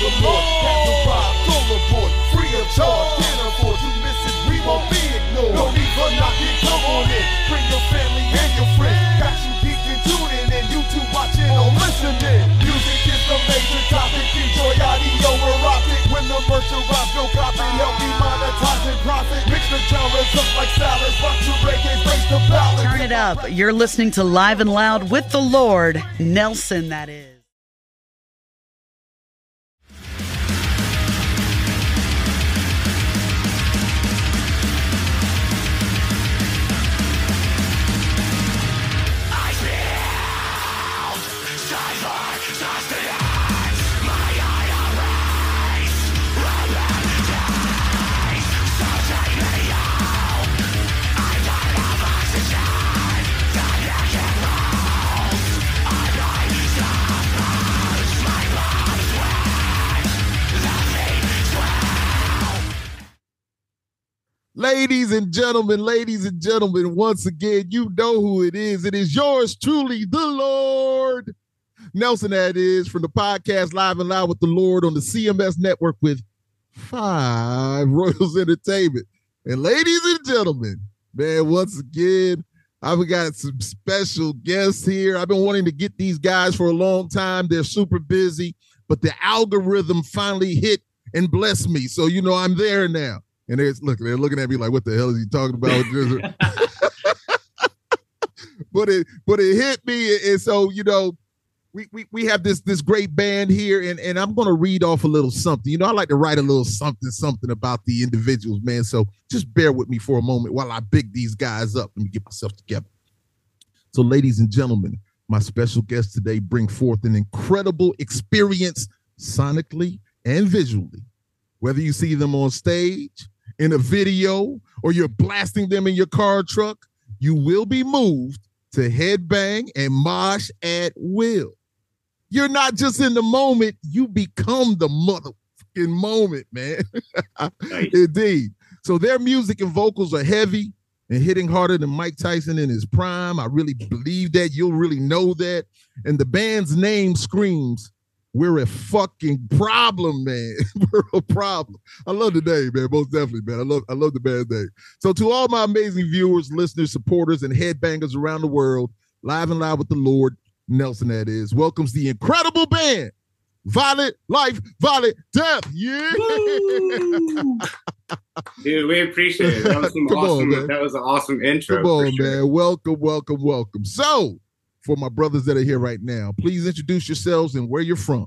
the Lord. Have the aboard, free of charge. Can't afford to miss it, we won't be ignored. No need for knocking, come on in. Bring your family and your friends. Got you geeked and tuning in, you two watching or listening. Music is the major topic, enjoy audio erotic. When the help me monetize and profit. Mix the genres up like salads, rock to reggae, ballad. Turn it up. You're listening to Live and Loud with the Lord, Nelson, that is. Ladies and gentlemen, ladies and gentlemen, once again, you know who it is. It is yours truly, the Lord. Nelson, that is, from the podcast Live and Loud with the Lord on the CMS network with Five Royals Entertainment. And ladies and gentlemen, man, once again, I've got some special guests here. I've been wanting to get these guys for a long time. They're super busy, but the algorithm finally hit and blessed me. So, you know, I'm there now. And they're look, they're looking at me like, what the hell is he talking about? but it but it hit me. And so, you know, we, we we have this this great band here, and, and I'm gonna read off a little something. You know, I like to write a little something, something about the individuals, man. So just bear with me for a moment while I big these guys up. Let me get myself together. So, ladies and gentlemen, my special guests today bring forth an incredible experience sonically and visually. Whether you see them on stage, in a video, or you're blasting them in your car truck, you will be moved to headbang and mosh at will. You're not just in the moment, you become the motherfucking moment, man. Nice. Indeed. So their music and vocals are heavy and hitting harder than Mike Tyson in his prime. I really believe that. You'll really know that. And the band's name screams, we're a fucking problem, man. we're a problem. I love the name, man. Most definitely, man. I love I love the band's name. So to all my amazing viewers, listeners, supporters, and headbangers around the world, live and loud with the Lord, Nelson that is, welcomes the incredible band. Violent Life, Violent Death. Yeah. Dude, we appreciate it. That was some Come on, that was an awesome intro. Come on, sure. man. Welcome, welcome, welcome. So, for my brothers that are here right now, please introduce yourselves and where you're from.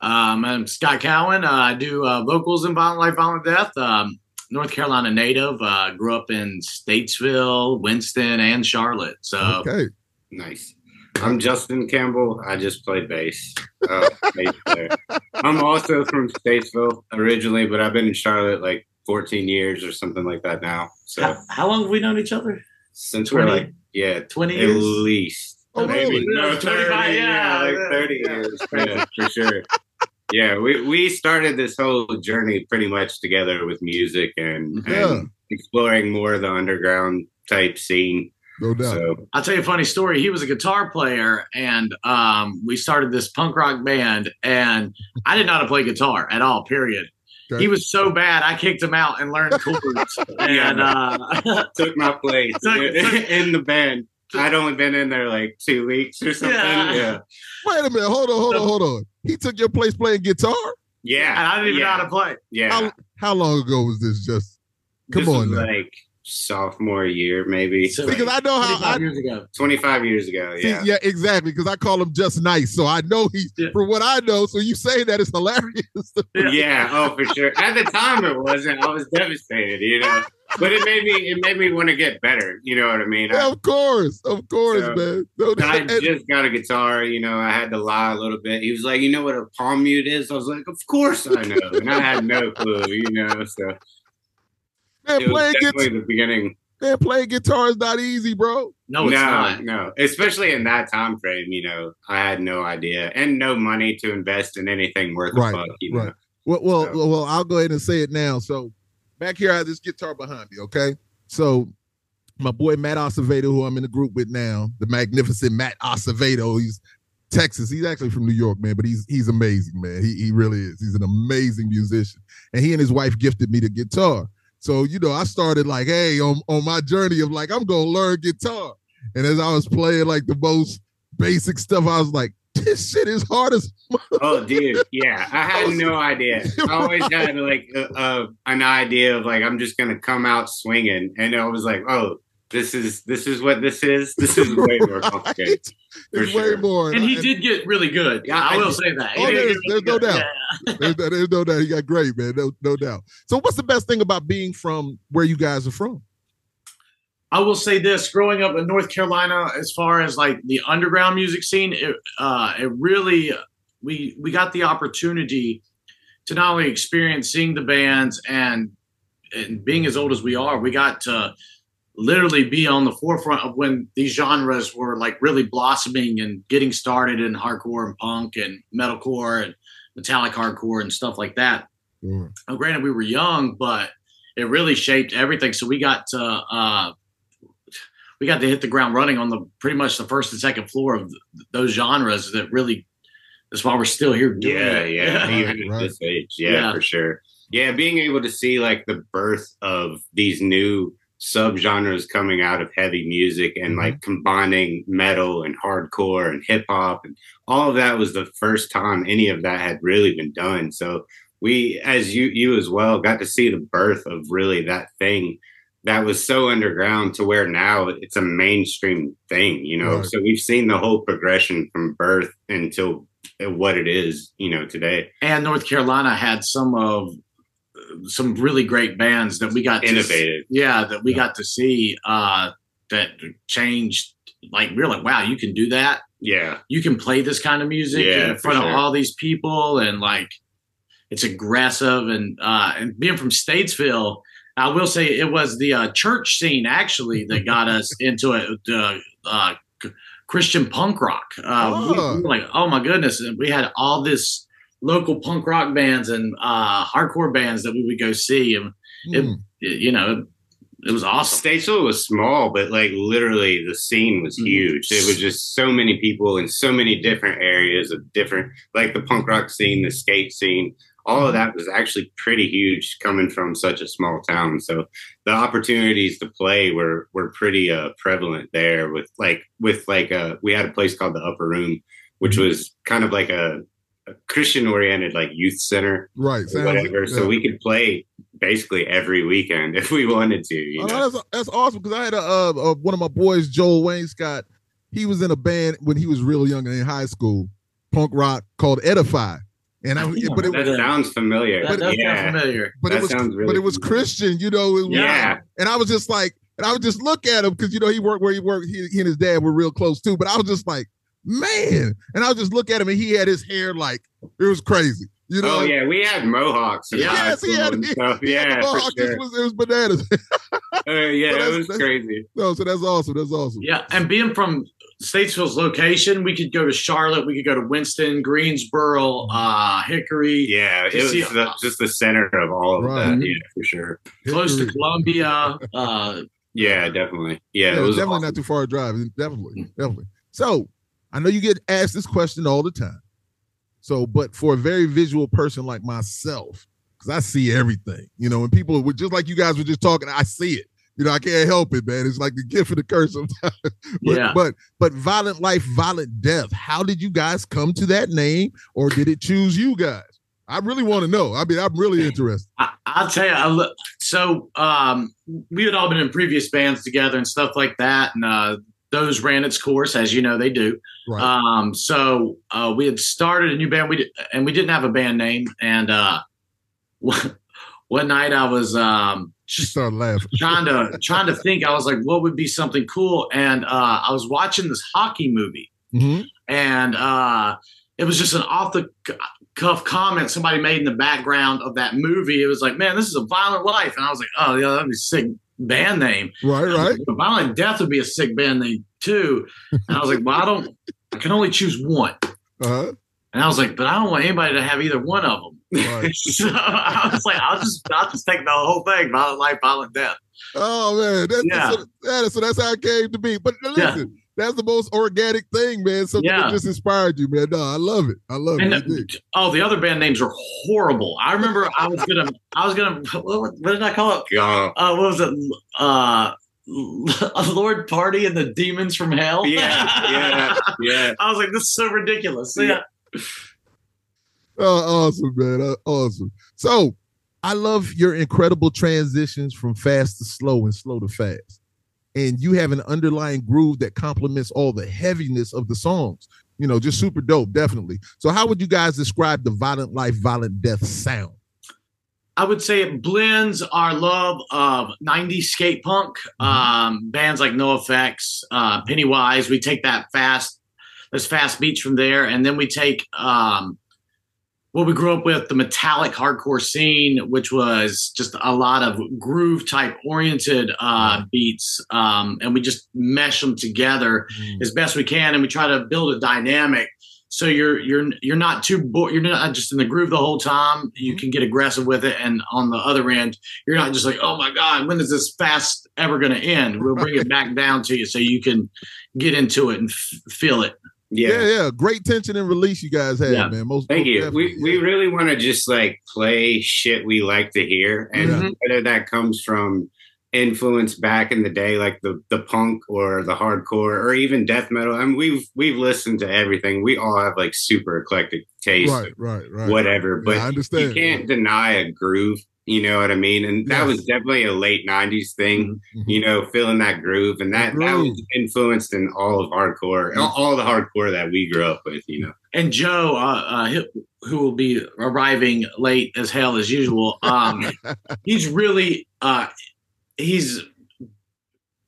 Um, I'm Scott Cowan. Uh, I do uh, vocals in Violent Life, Violent Death. Um, North Carolina native. Uh, grew up in Statesville, Winston, and Charlotte. So Okay. Nice. I'm Justin Campbell. I just play bass. Uh. I'm also from Statesville originally, but I've been in Charlotte like 14 years or something like that now. So how, how long have we known each other? since we're like, yeah, 20 at years. least. Oh, really? No, 25, 30, yeah, like yeah. 30 years. Yeah, for sure. Yeah, we, we started this whole journey pretty much together with music and, Yeah. and exploring more of the underground type scene. No doubt. So I'll tell you a funny story. He was a guitar player, and um, we started this punk rock band. And I didn't know how to play guitar at all. Period. Okay. He was so bad, I kicked him out and learned chords. and uh, took my place Took- took- in the band. I'd only been in there like two weeks or something. Yeah. Yeah. Wait a minute. Hold on, hold on, hold on. He took your place playing guitar? Yeah. and I didn't even yeah. know how to play. Yeah. How, how long ago was this just? Come This on was now. like sophomore year, maybe. So- Because I know how 25 I, years ago. 25 years ago. See, Yeah. yeah. exactly. Because I call him just nice, so I know he's Yeah. from what I know. So you say that is hilarious. Yeah. yeah. Oh, for sure. At the time, it wasn't. I was devastated, you know. But it made me. It made me want to get better. You know what I mean? I, of course, of course, So- man. No, I and- just got a guitar. You know, I had to lie a little bit. He was like, "You know what a palm mute is?" I was like, "Of course I know," and I had no clue. You know, so man, it was playing, definitely guitar, the beginning. man, playing guitar is not easy, bro. No, it's no, not. no. Especially in that time frame, you know, I had no idea and no money to invest in anything worth Right, a fuck. You know? right. Well, well, So- well, well, I'll go ahead and say it now. So back here, I have this guitar behind me. Okay, so my boy Matt Acevedo, who I'm in the group with now, the magnificent Matt Acevedo, he's Texas. He's actually from New York, man, but he's he's amazing, man. He he really is. He's an amazing musician. And he and his wife gifted me the guitar. So, you know, I started like, hey, on, on my journey of like, I'm gonna learn guitar. And as I was playing like the most basic stuff, I was like, this shit is hard as Oh, dude, yeah, I had no idea. I always had like a, a, an idea of like I'm just gonna come out swinging, and I was like, oh, this is this is what this is. This is way more complicated. For It's way more. And he did get really good. Yeah, I I will say that. Oh, there's- get there's no good. doubt. Yeah. there's, there's no doubt he got great, man. No, no doubt. So, what's the best thing about being from where you guys are from? I will say this: growing up in North Carolina, as far as like the underground music scene, it, uh, it really we we got the opportunity to not only experience seeing the bands and and being as old as we are, we got to literally be on the forefront of when these genres were like really blossoming and getting started in hardcore and punk and metalcore and metallic hardcore and stuff like that. Sure. Now, granted, we were young, but it really shaped everything. So we got to uh, we got to hit the ground running on the pretty much the first and second floor of th- those genres. That really that's why we're still here doing Yeah, it. yeah, even at this age, yeah, Yeah. for sure. Yeah, being able to see like the birth of these new subgenres coming out of heavy music and Mhm. like combining metal and hardcore and hip hop and all of that was the first time any of that had really been done. So we, as you you as well, got to see the birth of really that thing that was so underground to where now it's a mainstream thing, you know. Right. So we've seen the whole progression from birth until what it is, you know, today. And North Carolina had some of some really great bands that we got to yeah, that we Yeah. got to see uh, that changed. Like we're like, wow, you can do that. Yeah. You can play this kind of music Yeah, in front sure. of all these people, and like it's aggressive. And uh, and being from Statesville, I will say it was the uh, church scene actually that got us into it. Uh, Christian punk rock. Uh, we- Ah. we were like, oh my goodness! And we had all this local punk rock bands and uh, hardcore bands that we would go see, and It- Hmm. it- you know, it was awesome. Statesville was small, but like literally the scene was Mhm. huge. It was just so many people in so many different areas of different, like the punk rock scene, the skate scene. All of that was actually pretty huge coming from such a small town. So the opportunities to play were were pretty uh, prevalent there. With like with like uh we had a place called the Upper Room, which was kind of like a, a Christian oriented like youth center right. or sounds- whatever. So we could play basically every weekend if we wanted to. You Oh, know? that's that's awesome because I had a uh, uh, one of my boys, Joel Wayne Scott. He was in a band when he was real young in high school, punk rock called Edify, and I, I think but it remember That sounds familiar. That does yeah. sound familiar. but that it was sounds really but it was familiar. Christian, you know. It was, Yeah. and I was just like, and I would just look at him because you know he worked where he worked. He, he and his dad were real close too. But I was just like, man, and I would just look at him and he had his hair like it was crazy, you know. Oh yeah, we had mohawks. Yeah. Yes, he had- and stuff. He Yeah, for mohawk, sure. it, was, it was bananas. Uh, yeah, So it was crazy. no, so that's awesome. That's awesome. Yeah, and being from Statesville's location, we could go to Charlotte, we could go to Winston, Greensboro, uh, Hickory, Yeah, it was see- the, just the center of all of Right. that. Yeah, for sure. close to Columbia. Uh, Yeah, definitely. Yeah, Yeah, it was definitely awesome. not too far a drive. Definitely, definitely. So I know you get asked this question all the time. So, but for a very visual person like myself, because I see everything, you know, and people were just like you guys were just talking, I see it. You know, I can't help it, man. It's like the gift and the curse sometimes. but, Yeah. but but violent life, violent death. How did you guys come to that name, or did it choose you guys? I really want to know. I mean, I'm really interested. I, I'll tell you. I look, so um, we had all been in previous bands together and stuff like that, and uh, those ran its course, as you know they do. Right. Um, so uh, we had started a new band, we did, and we didn't have a band name. And uh, one, one night I was um, She just started laughing. trying to trying to think. I was like, what would be something cool? And uh, I was watching this hockey movie, Mhm. and uh, it was just an off the cuff comment somebody made in the background of that movie. It was like, man, this is a violent life, and I was like, oh yeah, that'd be sick band name. Right, right. But Violent Death would be a sick band name too. And I was like, well, I don't. I can only choose one. Uh-huh. And I was like, but I don't want anybody to have either one of them. Right. so I was like, I'll just, I'll just take the whole thing: violent life, violent death. Oh man, Yeah. so, that is, so that's how it came to be. But listen, that's the most organic thing, man. Something Yeah. that just inspired you, man. No, I love it. I love And it. indeed. oh, the other band names are horrible. I remember I was gonna, I was gonna, what, what did I call it? God. Uh, what was it? Uh, Lord Party and the Demons from Hell. Yeah, yeah, yeah. I was like, this is so ridiculous. Yeah. Oh, awesome, man. Uh, awesome. So I love your incredible transitions from fast to slow and slow to fast. And you have an underlying groove that complements all the heaviness of the songs. You know, just super dope, definitely. So, how would you guys describe the violent life, violent death sound? I would say it blends our love of 90s skate punk, um, bands like NOFX, uh, Pennywise. We take that fast, those fast beats from there, and then we take um, what we grew up with, the metallic hardcore scene, which was just a lot of groove type oriented uh, beats, um, and we just mesh them together as best we can, and we try to build a dynamic. So you're you're you're not too bo- you're not just in the groove the whole time. You can get aggressive with it, and on the other end, you're not just like, oh my god, when is this fast ever going to end? We'll bring it back down to you so you can get into it and f- feel it. Yeah. Yeah. yeah, Great tension and release you guys had, Yeah. man. Most Thank most you. We we really want to just like play shit we like to hear, and whether that comes from influence back in the day, like the the punk or the hardcore or even death metal. I mean, we've we've listened to everything. We all have like super eclectic taste, right, right, right. whatever. Yeah, I But understand. you can't deny a groove. You know what I mean? And that Yes. was definitely a late '90s thing. Mhm. You know, feeling that groove, and that that was influenced in all of hardcore, all, all the hardcore that we grew up with. You know. And Joe, uh, uh, who- who will be arriving late as hell as usual, um, he's really uh, he's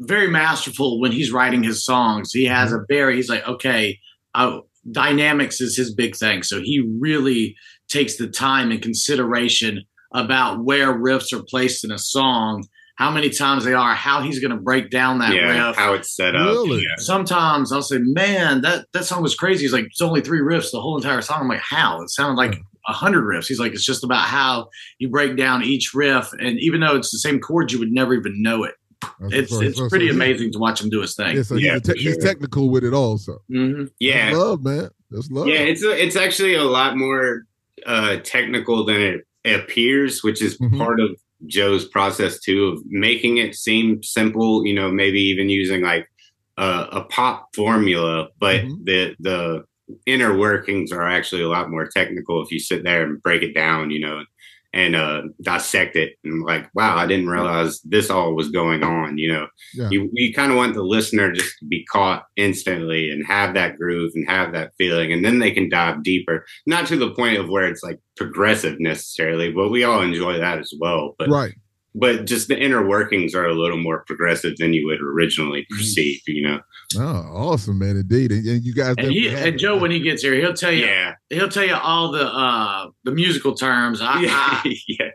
very masterful when he's writing his songs. He has a very he's like okay, uh, dynamics is his big thing, so he really takes the time and consideration about where riffs are placed in a song, how many times they are, how he's going to break down that yeah, riff how it's set up. Really? Yeah. sometimes I'll say, "Man, that that song was crazy." He's like, "It's only three riffs the whole entire song." I'm like, "How?" It sounded like a hundred riffs. He's like, "It's just about how you break down each riff, and even though it's the same chords, you would never even know it. That's It's what's it's So- so pretty he- amazing to watch him do his thing." Yeah, so Yeah, he's, te- for he's technical with it also. hmm Yeah, That's love, man. That's love. yeah. It's a, it's actually a lot more uh, technical than it appears, which is Mhm. part of Joe's process too of making it seem simple. You know, maybe even using like a, a pop formula, but Mhm. the the inner workings are actually a lot more technical if you sit there and break it down. You know. And uh, dissect it, and like, wow, I didn't realize this all was going on. You know, Yeah. you, you kind of want the listener just to be caught instantly and have that groove and have that feeling and then they can dive deeper not to the point of where it's like progressive necessarily but we all enjoy that as well but right. But just the inner workings are a little more progressive than you would originally Mm-hmm. perceive you know Oh, awesome, man. Indeed. And, and you guys And he definitely have and it. Joe, when he gets here, he'll tell you yeah he'll tell you all the uh the musical terms. I, yeah, I, yeah.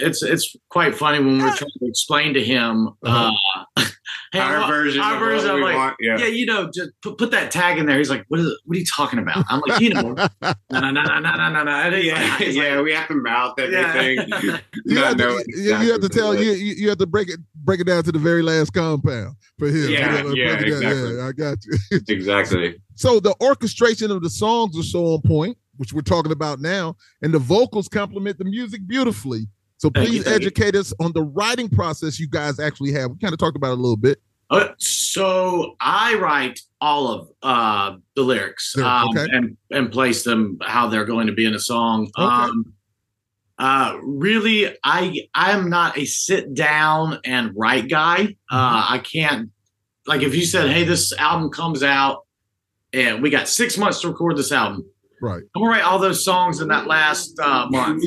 it's it's quite funny when we're trying to explain to him. Uh, Hey, our well, version. Our version. I'm like, yeah. yeah. you know, just put, put that tag in there. He's like, what, is, what are you talking about? I'm like, you know, no, no, no, no, no, no, no. Yeah, yeah, we have to mouth everything. You, have to, exactly you have to tell you, you have to break it break it down to the very last compound for him. Yeah, you know, yeah, exactly. yeah I got you. exactly. So the orchestration of the songs are so on point, which we're talking about now, and the vocals complement the music beautifully. So Thank please you, educate us on the writing process you guys actually have. We kind of talked about it a little bit. Uh, so I write all of uh, the lyrics Lyrics, um, okay. and and place them how they're going to be in a song. Okay. Um, uh, really, I I am not a sit down and write guy. Uh, Mm-hmm. I can't like if you said, "Hey, this album comes out, and we got six months to record this album." Right. I'm gonna write all those songs in that last uh, month.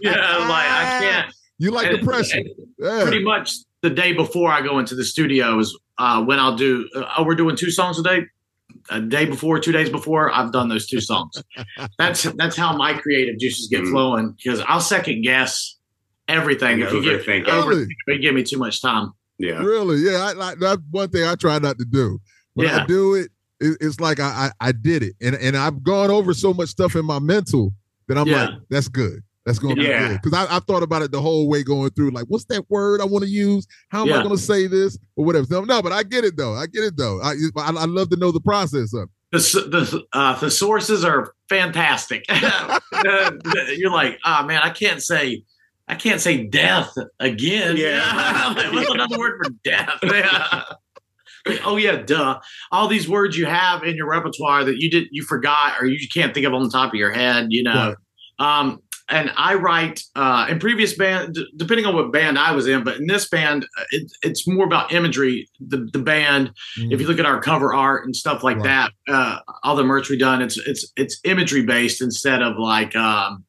yeah, like I can't. You like the And- pressure. Yeah. pretty much the day before I go into the studio is uh, when I'll do. Uh, oh, we're doing two songs a day. A day before, two days before, I've done those two songs. that's that's how my creative juices get Mhm. flowing because I'll second guess everything if you give, Overthink. over, Really? if you give me too much time. yeah Really? Yeah. I like that's one thing I try not to do. When I Yeah. do it, it it's like I, I I did it. And and I've gone over so much stuff in my mental that I'm Yeah. like, that's good. That's gonna Yeah. be good because I, I thought about it the whole way going through. Like, what's that word I want to use? How am I going to say this or whatever? No, no, but I get it though. I get it though. I I, I love to know the process of. it. the the uh, the sources are fantastic. The- the- you're like, ah man, I can't say, I can't say death again. Yeah. Like, what's another word for death? Yeah. oh yeah, duh. All these words you have in your repertoire that you did you forgot or you can't think of on the top of your head. You know. Um, and I write uh, in previous band, d- depending on what band I was in, but in this band, uh, it, it's more about imagery. The the band, if you look at our cover art and stuff like Right. that, uh, all the merch we done, it's it's it's imagery based instead of like um,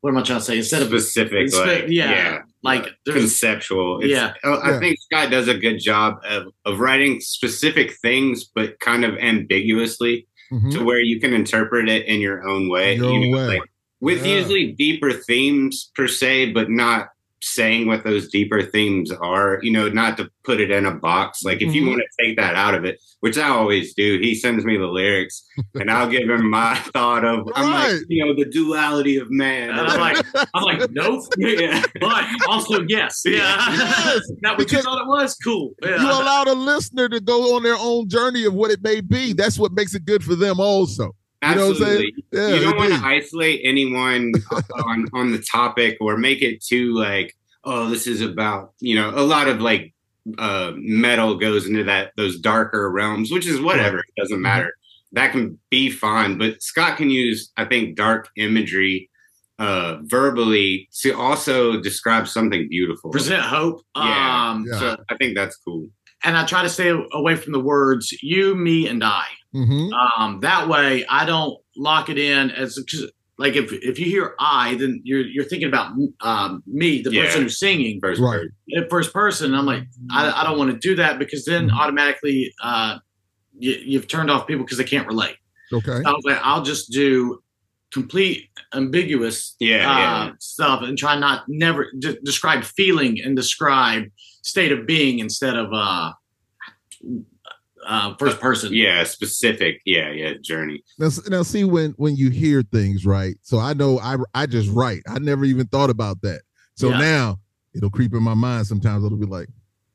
what am I trying to say? Instead of specific, Spe- like yeah, yeah, like there's conceptual. It's- Yeah. I I Yeah. think Scott does a good job of of writing specific things, but kind of ambiguously Mhm. to where you can interpret it in your own way. Your you know, way. like with Yeah. usually deeper themes per se, but not saying what those deeper themes are. You know, not to put it in a box. Like if you Mhm. want to take that out of it, which I always do, he sends me the lyrics and I'll give him my thought of. I'm like, you know, the duality of man. and I'm like I'm like nope, yeah. but also yes, yeah. Yes, Not what you because- thought it was. Cool. Yeah. You allow the listener to go on their own journey of what it may be. That's what makes it good for them, also. You know what I'm saying? Absolutely. Yeah, you don't want to isolate anyone on on the topic or make it too like, oh, this is about you know a lot of like uh metal goes into that those darker realms, which is whatever. It Mm-hmm. doesn't matter. That can be fine, but Scott can use I think dark imagery uh verbally to also describe something beautiful. present hope. Yeah. Um, Yeah. So I think that's cool. and I try to stay away from the words you, me, and I. Mhm. Um, that way, I don't lock it in as 'cause, like if if you hear I, then you're you're thinking about um, me, the Yeah. person who's singing, First Right. word. first person. I'm like, I, I don't want to do that because then Mhm. automatically uh, you, you've turned off people because they can't relate. Okay. I was like, I'll just do complete ambiguous Yeah, uh, yeah. stuff and try not never de- describe feeling and describe state of being instead of uh, uh, first person. Yeah, specific. Yeah, yeah, journey. Now, s- now see when when you hear things right. So I know I I just write. I never even thought about that. So Yeah. now it'll creep in my mind. Sometimes it'll be like,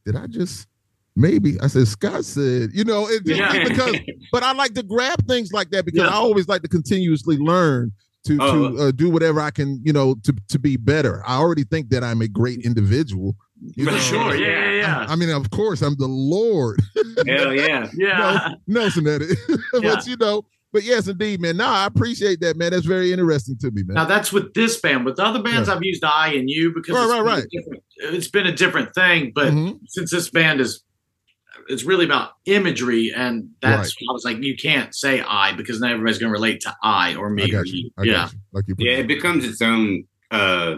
did I just maybe? I said Scott said, you know, it just Yeah. because. But I like to grab things like that because Yeah. I always like to continuously learn to Oh. to uh, do whatever I can, you know, to to be better. I already think that I'm a great individual. You For know, Sure. Yeah. Yeah. Yeah. I mean, of course, I'm the Lord. Hell yeah. yeah. Nelson at it. Yeah. but you know, but yes, indeed, man. No, I appreciate that, man. That's very interesting to me, man. Now that's with this band. With the other bands, I've used I and you because Right, it's right, been right. it's been a different thing. But Mhm. since this band is, it's really about imagery, and that's I was like, you can't say I because now everybody's going to relate to I or me I or you. you. I yeah. got you. Like you Yeah, it. it becomes its own uh,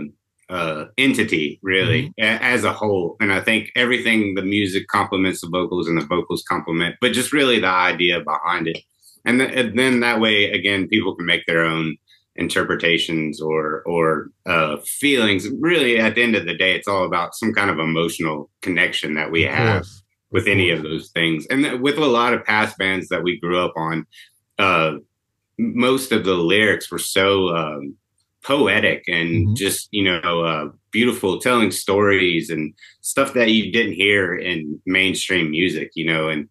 uh, entity, really, a- as a whole. And I think everything the music complements the vocals, and the vocals complement, but just really the idea behind it. And, th- and then that way, again, people can make their own interpretations or or uh, feelings. Really, at the end of the day, it's all about some kind of emotional connection that we have with any of those things. And th- with a lot of past bands that we grew up on, uh, most of the lyrics were so um, poetic and Mhm. just, you know, uh, beautiful, telling stories and stuff that you didn't hear in mainstream music, you know, and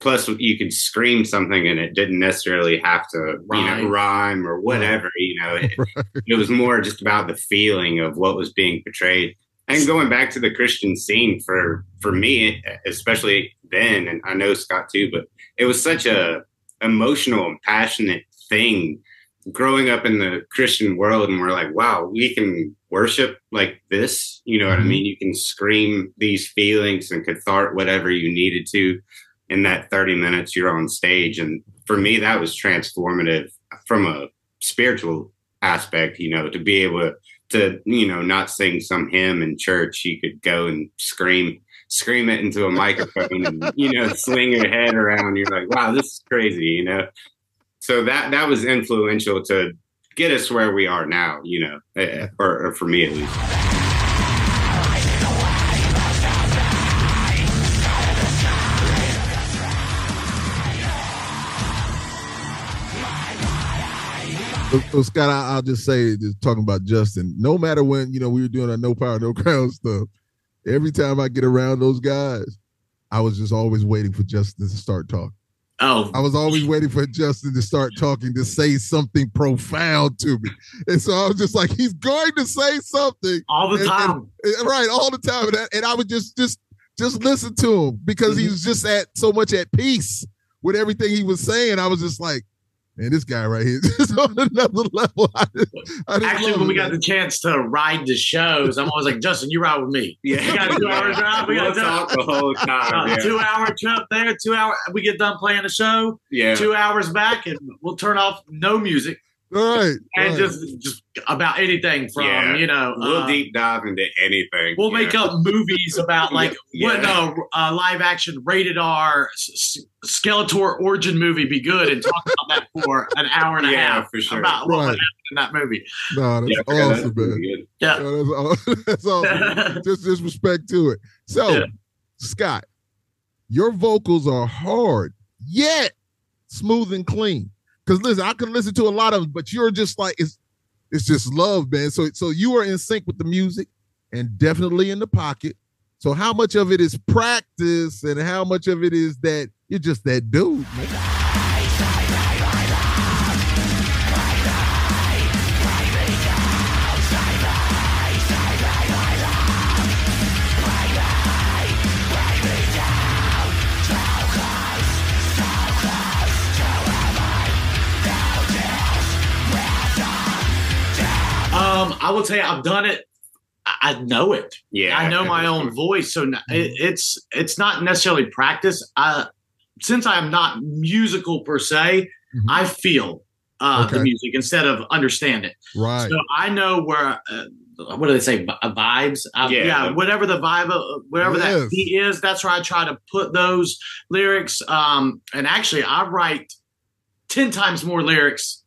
plus you could scream something and it didn't necessarily have to, you know, Rhyme. rhyme or whatever, you know, it, it was more just about the feeling of what was being portrayed and going back to the christian scene for for me especially then and i know scott too but it was such a emotional and passionate thing growing up in the christian world and we're like wow we can worship like this. You know what i Mhm. mean? You can scream these feelings and cathartic whatever you needed to in that 30 minutes you're on stage. And for me that was transformative from a spiritual aspect you know to be able to to you know not sing some hymn in church. You could go and scream scream it into a microphone and you know swing your head around. You're like wow this is crazy you know so that that was influential to get us where we are now you know eh, or, or for me at least So, Scott, I, I'll just say, just talking about Justin. No matter when you know we were doing our no power, no crown stuff. Every time I get around those guys, I was just always waiting for Justin to start talking. Oh, I was always waiting for Justin to start talking to say something profound to me, and so I was just like, he's going to say something, all the and- time. and- right, all the time, and I, and I would just just just listen to him because mm-hmm. he was just at so much at peace with everything he was saying. I was just like, man, this guy right here is on another level. I just, I just Actually, when we got the chance to ride the shows, I'm always like, Justin, you ride with me. Yeah. We got a two hour drive. We we'll got a talk the whole time. uh, Yeah. two hour trip there, two hour. We get done playing the show, yeah. two hours back, and we'll turn off no music All right, and right. just just about anything from Yeah. you know. We'll uh, deep dive into anything. We'll yeah. make up movies about like Yeah. what no uh, live action rated R s- s- Skeletor origin movie be good and talk about that for an hour and a Yeah, half for sure. about what Right. would happen in that movie. no, that's Yeah, yeah, that's awesome, man. Yeah. No, that's, aw- that's awesome. just just respect to it. So, Yeah. Scott, your vocals are hard yet smooth and clean. Because listen, I can listen to a lot of them, but you're just like it's it's just love, man. So so you are in sync with the music and definitely in the pocket. So how much of it is practice and how much of it is that you're just that dude, man? Um, I will tell you, I've done it. I I know it. Yeah. I know my own voice, so it, it's it's not necessarily practice. I, since I am not musical per se, Mhm. I feel uh, the music instead of understand it. Right. So I know where. Uh, what do they say? Vi- vibes. Uh, Yeah. yeah. Whatever the vibe, of, whatever Yes. that beat is, that's where I try to put those lyrics. Um, and actually, I write ten times more lyrics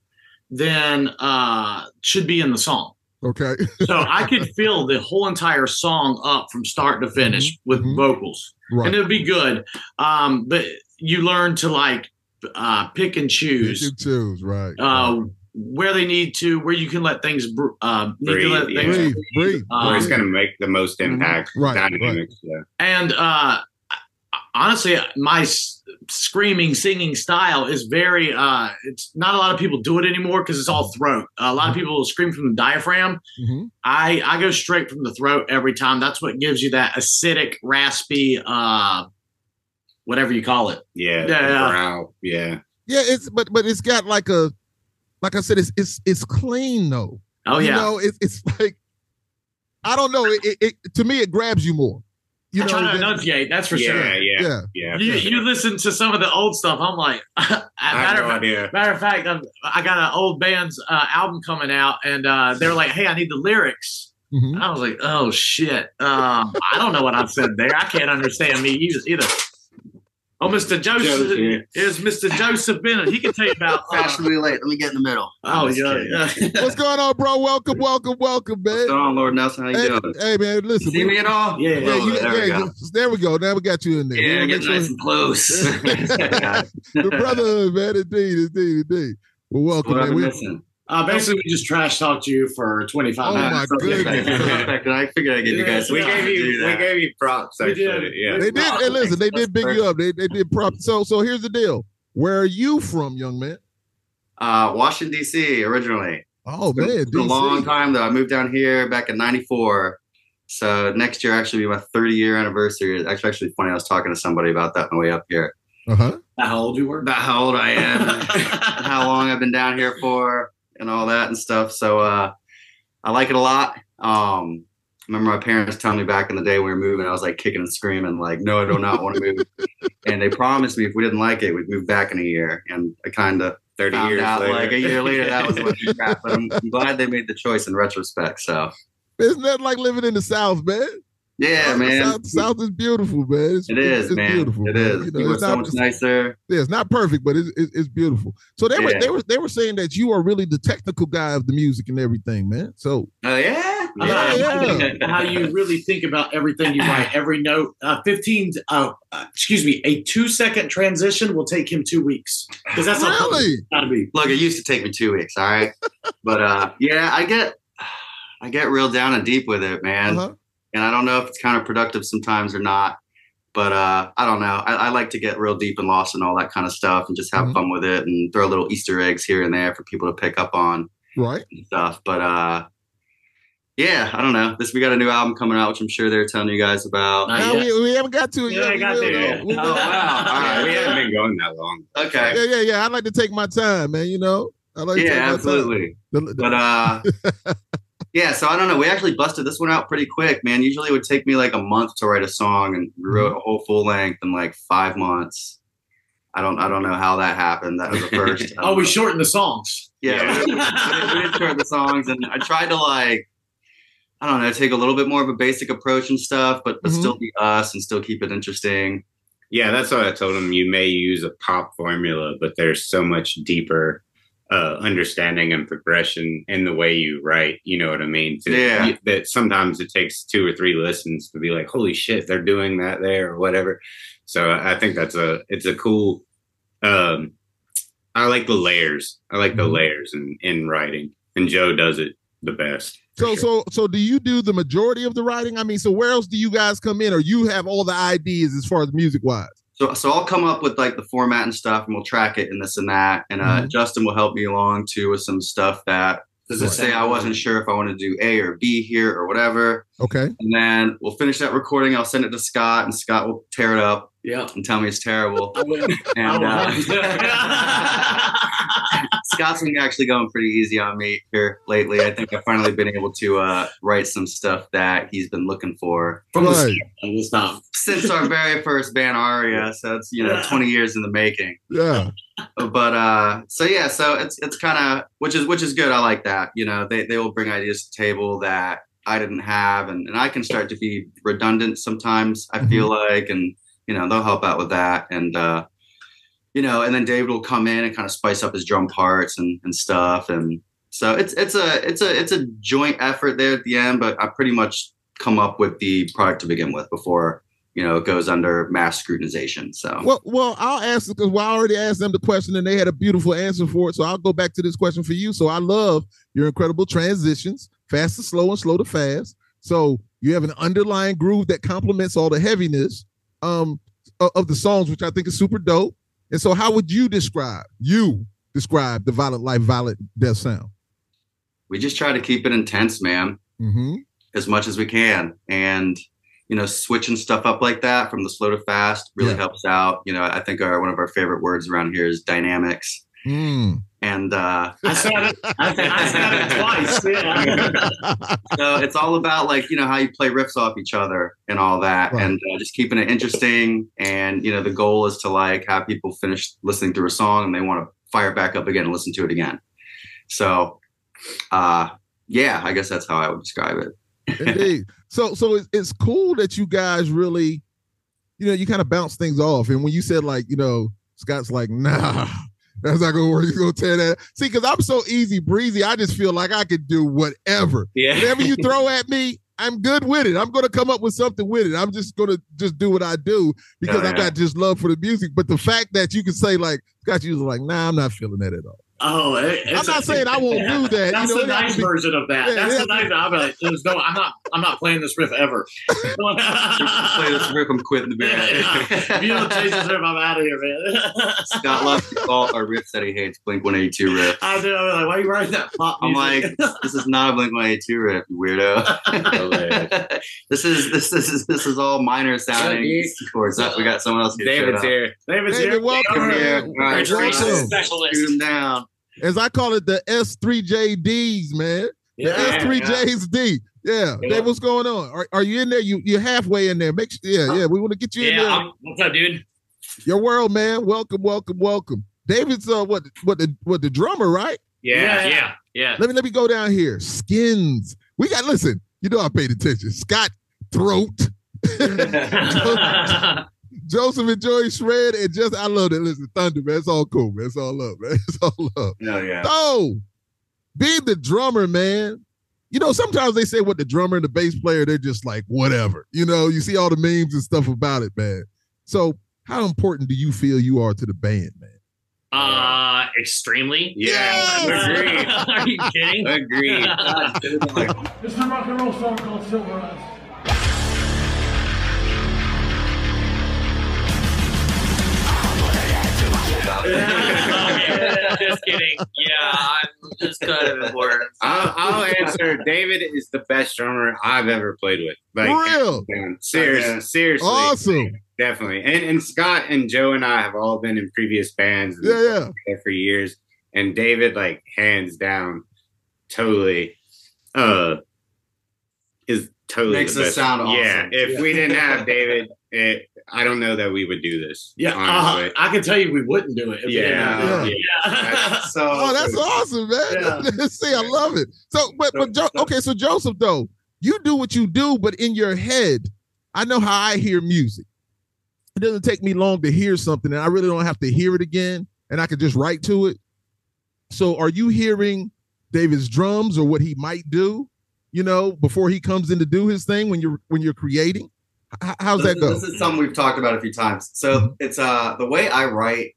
than uh, should be in the song. Okay. So I could fill the whole entire song up from start to finish with mhm. vocals, right. and it would be good. Um, but you learn to like uh, pick and You choose choose, right. uh, where they need to, where you can let things br- uh, need to Breathe, let yeah. things breathe, breathe. Uh, Where it's going to make the most Mhm. impact. Right, right. Dynamics. Yeah. And uh, honestly, my s- screaming, singing style is very. Uh, it's not a lot of people do it anymore because it's all throat. a lot of people will scream from the diaphragm. Mhm. I I go straight from the throat every time. That's what gives you that acidic, raspy, uh, whatever you call it. Yeah. Yeah, yeah. Yeah. Yeah, it's but but it's got like a like I said, it's it's it's clean though. Oh you yeah. know, it's it's like I don't know. It, it, it to me it grabs you more. You I know, try to enunciate. That's for yeah, sure. yeah. yeah. Yeah. You, sure. you listen to some of the old stuff. I'm like, I matter, have of no fact, idea. matter of fact, I'm, I got an old band's uh, album coming out, and uh, they're like, "Hey, I need the lyrics." Mhm. I was like, "Oh shit, um, I don't know what I said there. I can't understand me either." Either. Oh, Mr. Joseph Joseph, yeah. is Mr. Joseph Bennett. He can tell you about. Fashionably late. Let me get in the middle. oh yeah, yeah. What's going on, bro? Welcome, welcome, welcome, man. What's going on, Lord Nelson? How you Hey, doing? hey, man, listen. See me at all? Yeah, yeah, you, there we go. there we go. Now we got you in there. Yeah, wanna getting nice sure- and close. the brotherhood, man. Indeed, indeed, indeed. Well, welcome, what man. I'm We, missing. Uh, basically, we just trash talked to you for 25 Oh, minutes. my That's goodness. perfect. I figured I'd give you guys. We Yeah. gave you we gave you props We actually. did. Yeah. they did. Hey, listen, they did big you up. They they did props. So so here's the deal. Where are you from, young man? Uh, Washington D.C. originally. Oh man, It's a long time though. I moved down here back in '94. So next year actually be my 30 year anniversary. It's actually actually funny. I was talking to somebody about that on the way up here. Uh huh. How old you were? About how old I am, how long I've been down here for, and all that and stuff. So uh, I like it a lot. Um, I remember my parents telling me back in the day when we were moving, I was like kicking and screaming, like, no, I do not want to move. and they promised me if we didn't like it, we'd move back in a year. And I kind of Thirty found years out later. like a year later that was a bunch of crap. But I'm, I'm glad they made the choice in retrospect. So It's nothing like living in the South, man. Yeah, The man. South, South is beautiful, man. It's, It it's, it's man. beautiful. It man. is. You know, People are it's so not, much nicer. yeah, it's not perfect, but it's, it's, it's beautiful. So they were they were they were saying that you are really the technical guy of the music and everything, man. So Oh yeah, Yeah, yeah. how you really think about everything you write, every note. Uh, 15, uh, uh, excuse me, a two second transition will take him two weeks because that's how really, got to be. Look, it used to take me two weeks. All right, but uh, yeah, I get I get real down and deep with it, man. Uh-huh. And I don't know if it's counterproductive sometimes or not. But uh, I don't know. I, I like to get real deep and lost and all that kind of stuff, and just have Mhm. fun with it, and throw little Easter eggs here and there for people to pick up on Right. and stuff. But uh, yeah, I don't know. This we got a new album coming out, which I'm sure they're telling you guys about. Not Now, yet. we, we haven't got to it Yeah, yet. I We got there though. We. Oh, wow. All right. we haven't been going that long. Okay. Yeah, yeah, yeah. I like to take my time, man. You know, I like to take Yeah, my absolutely. time. The- the- But uh yeah, so I don't know. We actually busted this one out pretty quick, man. Usually it would take me like a month to write a song and we wrote a whole full length in like five months. I don't I don't know how that happened. That was the first. Oh, we know. shortened the songs. yeah, we, did, we did- we did short the songs and I tried to like I don't know, take a little bit more of a basic approach and stuff, but but Mhm. still be us and still keep it interesting. Yeah, that's what I told him. You may use a pop formula, but there's so much deeper uh, understanding and progression in the way you write. You know what I mean? To- Yeah. that sometimes it takes two or three listens to be like, "Holy shit, they're doing that there" or whatever. So I think that's a it's a cool. Um, I like the layers. I like the Mhm. layers in in writing, and Joe does it the best. So, sure. so, so, do you do the majority of the writing? I mean, so where else do you guys come in, or you have all the ideas as far as music wise? So, so I'll come up with like the format and stuff, and we'll track it and this and that. And uh, Mhm. Justin will help me along too with some stuff that Does let's it say I wasn't sure if I want to do A or B here or whatever. Okay. And then we'll finish that recording. I'll send it to Scott, and Scott will tear it up Yeah. and tell me it's terrible. And uh, Scott's been actually going pretty easy on me here lately. I think I've finally been able to uh, write some stuff that he's been looking for From the start, since our very first band Aria. So it's you know Yeah. 20 years in the making. Yeah. but uh so yeah so it's it's kind of which is which is good i like that you know they they will bring ideas to the table that i didn't have and, and i can start to be redundant sometimes i feel like and you know they'll help out with that and uh you know and then david will come in and kind of spice up his drum parts and and stuff and so it's it's a it's a it's a joint effort there at the end but i pretty much come up with the product to begin with before you know it goes under mass scrutinization so Well, well, I'll ask because well, I already asked them the question and they had a beautiful answer for it. So I'll go back to this question for you. So I love your incredible transitions, fast to slow and slow to fast. So you have an underlying groove that complements all the heaviness um of, of the songs, which I think is super dope. And so, how would you describe you describe the violent life, violent death sound? we just try to keep it intense man Mm-hmm. as much as we can and you know switching stuff up like that from the slow to fast really Yeah. helps out you know i think our one of our favorite words around here is dynamics Mm. And uh I said it. I, said- I said it twice. Yeah. so it's all about like you know how you play riffs off each other and all that Right. and uh, just keeping it interesting and you know the goal is to like have people finish listening through a song and they want to fire back up again and listen to it again so uh yeah i guess that's how i would describe it Indeed. So so it's, it's cool that you guys really, you know, you kind of bounce things off. And when you said like, you know, Scott's like, nah, that's not gonna work. He's gonna tear that. See, because I'm so easy breezy, I just feel like I could do whatever. yeah, Whatever you throw at me, I'm good with it. I'm gonna come up with something with it. I'm just gonna just do what I do because Oh, I got just love for the music. But the fact that you can say like Scott, you was like, nah, I'm not feeling that at all. Oh, it, I'm not a- saying I won't do that. That's you know, the nice be- version of that. Yeah, That's it the nice. I'm like, there's no. I'm not. I'm not playing this riff ever. play this riff i'm quitting the band if you don't change this riff, I'm out of here, man. Scott loves to call our riffs that he hates Blink 182 riff. I do. I'm like, why are you writing that pop I'm like, this is not a Blink 182 riff, you weirdo. This is this is this is all minor sounding Dude. chords. That we got someone else here. David's here. David's David, here. welcome, Over here. All right, Registration welcome. specialist. Shoot him down. As I call it, the S3JDs, man. The Yeah. S3JD. Yeah. Yeah. Dave, what's going on? Are, are you in there? You you're halfway in there. Make sure, yeah, yeah. We want to get you in there. I'm, what's up, dude? Your world, man. Welcome, welcome, welcome. David's uh what what the what the drummer, right? Yeah, yeah, yeah. Let me let me go down here. Skins. We got listen, you know I paid attention. Scott Throat, Joseph and Joey Shred, and just I love it. Listen, Thunder, man. It's all cool, man. It's all love, man. It's all love. Oh yeah. So, being the drummer, man, you know, sometimes they say what the drummer and the bass player, they're just like, whatever. You know, you see all the memes and stuff about it, man. So, how important do you feel you are to the band, man? Uh, extremely. Yeah, agreed. Are you kidding? Agreed. It's a rock and roll song called Silver Eyes. Okay, just kidding. Yeah, I'm just kind of important. I'll, I'll answer. David is the best drummer I've ever played with. Like, For real? man, seriously, seriously, Awesome. definitely. And and Scott and Joe and I have all been in previous bands. Yeah, yeah. for years. And David, like hands down, totally, uh, is totally Makes the us best. sound Yeah, awesome. if we didn't have David, it, I don't know that we would do this. Yeah, uh. I can tell you we wouldn't do it. If we didn't have yeah, yeah. So Oh, that's awesome, man. See, I love it. So, but but jo- okay, so Joseph, though, you do what you do, but in your head, I know how I hear music. It doesn't take me long to hear something, and I really don't have to hear it again, and I can just write to it. So, are you hearing David's drums or what he might do? You know, before he comes in to do his thing when you're when you're creating. How's this, that go? This is something we've talked about a few times. So it's uh the way I write.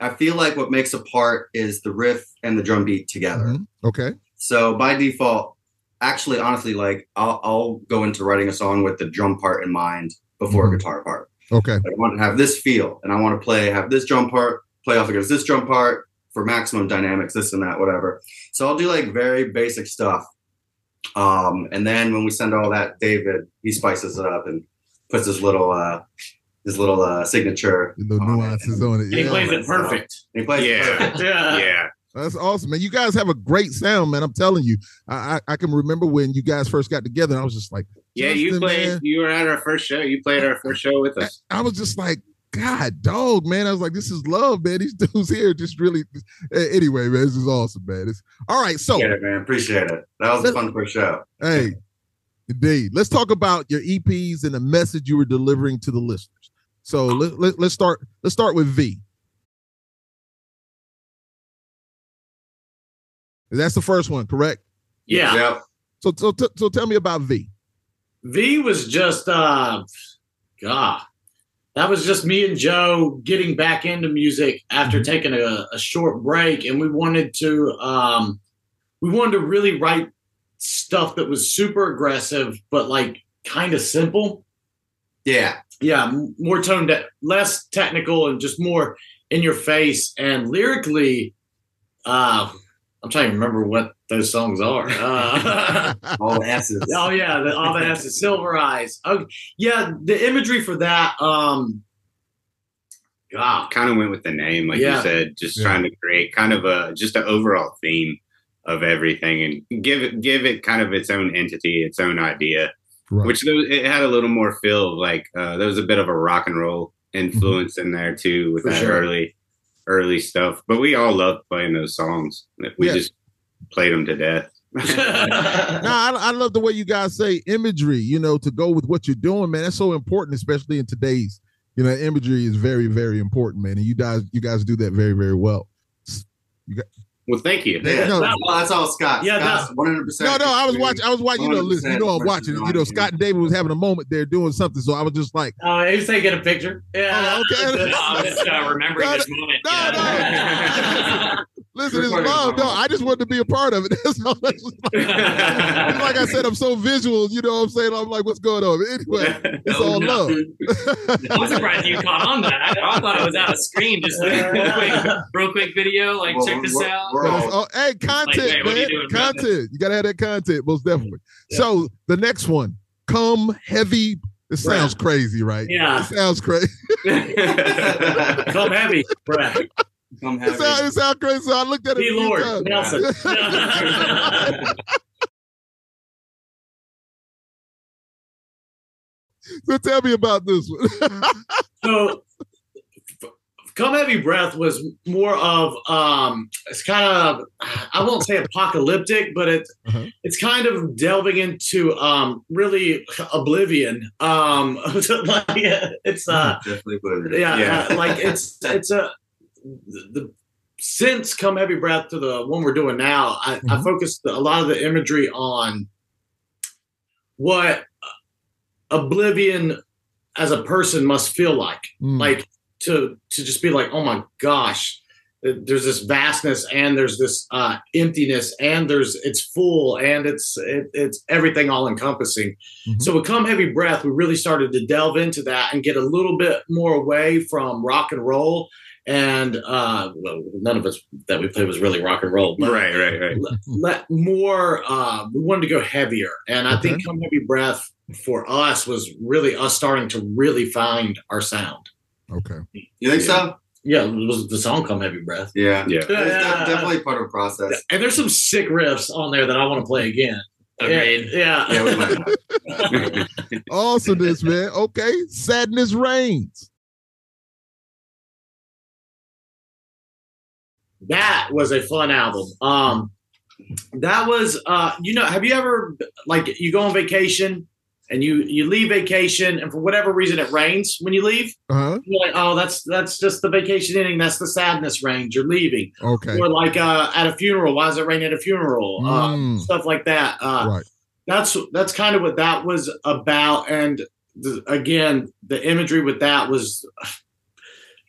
I feel like what makes a part is the riff and the drum beat together. Mhm. Okay. So by default, actually, honestly, like I'll, I'll go into writing a song with the drum part in mind before Mhm. a guitar part. Okay. I want to have this feel, and I want to play have this drum part play off against this drum part for maximum dynamics, this and that, whatever. So I'll do like very basic stuff. Um, and then when we send all that, David he spices it up and puts his little uh his little uh signature. The little on it. nuances on it. And he plays it perfect. And he plays it Yeah. perfect. Yeah. yeah. That's awesome, man. You guys have a great sound, man. I'm telling you. I I, I can remember when you guys first got together, and I was just like, Yeah, you played. man. You were at our first show. You played our first show with us. I was just like, God, dog, man. I was like, this is love, man. These dudes here just really. Anyway, man, this is awesome, man. It's all right. So, Appreciate it, man. Appreciate it. That was a fun first show. hey, indeed, let's talk about your EPs and the message you were delivering to the listeners. So let, let, let's start. Let's start with V. That's the first one, correct? Yeah. Yep. So, so, t- so tell me about V. V was just uh God. That was just me and Joe getting back into music after taking a, a short break and we wanted to um we wanted to really write stuff that was super aggressive but like kind of simple. Yeah. Yeah, more toned less technical and just more in your face and lyrically uh I'm trying to remember what those songs are. Uh, All the asses. Oh yeah, the, all the asses, silver eyes. Oh yeah, the imagery for that. Um, God, Kind of went with the name, like Yeah. you said, just Yeah. trying to create kind of a just an overall theme of everything and give it give it kind of its own entity, its own idea. Right. Which there it had a little more feel of like uh, there was a bit of a rock and roll influence in there too with For that sure. early early stuff. But we all loved playing those songs. We Yeah. just played them to death. No, I, I love the way you guys say imagery, you know, to go with what you're doing, man. That's so important, especially in today's, you know, imagery is very, very important, man. And you guys, you guys do that very, very well. Well, thank you. Yeah. No, Well, that's all Scott. Yeah, that's 100%. no, no, I was watching, I was watching, you know, listen, you know, I'm watching, you know, Scott and David was having a moment there doing something. So I was just like, oh, he was taking a picture. Yeah. Oh, okay. No, I'm just uh, remembering No, this moment. no, yeah. listen, it's love. No. I just wanted to be a part of it. That's all. That's like, like I said, I'm so visual, you know what I'm saying? I'm like, what's going on? Anyway, it's all love. I'm surprised you caught on that. I, I thought it was out of screen. Just like real quick, real quick video. Like, Well, check this we're- out. We're all- all- hey, content, hey, what are you man. doing, content. You gotta have that content, most definitely. So the next one, come heavy. It sounds crazy, right? Yeah. It sounds crazy. Come heavy, breath. Come It heavy. sounds, it sounds crazy. So I looked at it. Be Lord times. Nelson. So tell me about this one. so f- come heavy breath was more of um it's kind of i won't say apocalyptic but it's Uh-huh. it's kind of delving into um really oblivion um like, it's uh Definitely put it. yeah, Yeah. uh, like it's it's a the, since come heavy breath to the one we're doing now I, I Mhm. focused a lot of the imagery on what oblivion as a person must feel like Mm, like to to just be like oh my gosh there's this vastness and there's this uh, emptiness and there's it's full and it's it, it's everything all encompassing. Mhm. So with come heavy breath, we really started to delve into that and get a little bit more away from rock and roll. And uh, well, none of us that we played was really rock and roll, but Right, right, right. let, let more uh we wanted to go heavier and i think come heavy breath for us was really us starting to really find our sound Okay. You think so? yeah it was the song come heavy breath Yeah. Yeah. It's de- definitely part of the process. and there's some sick riffs on there that i want to play again Agreed. yeah Yeah, we might. Awesomeness, man. Okay. Sadness reigns. that was a fun album um that was uh you know have you ever like you go on vacation and you you leave vacation and for whatever reason it rains when you leave Uh you're like, oh, that's that's just the vacation ending. That's the sadness reigns. You're leaving. Okay. Or like uh, at a funeral. Why is it raining at a funeral? Mm. Uh, stuff like that. Uh, Right. That's that's kind of what that was about. And the, again, the imagery with that was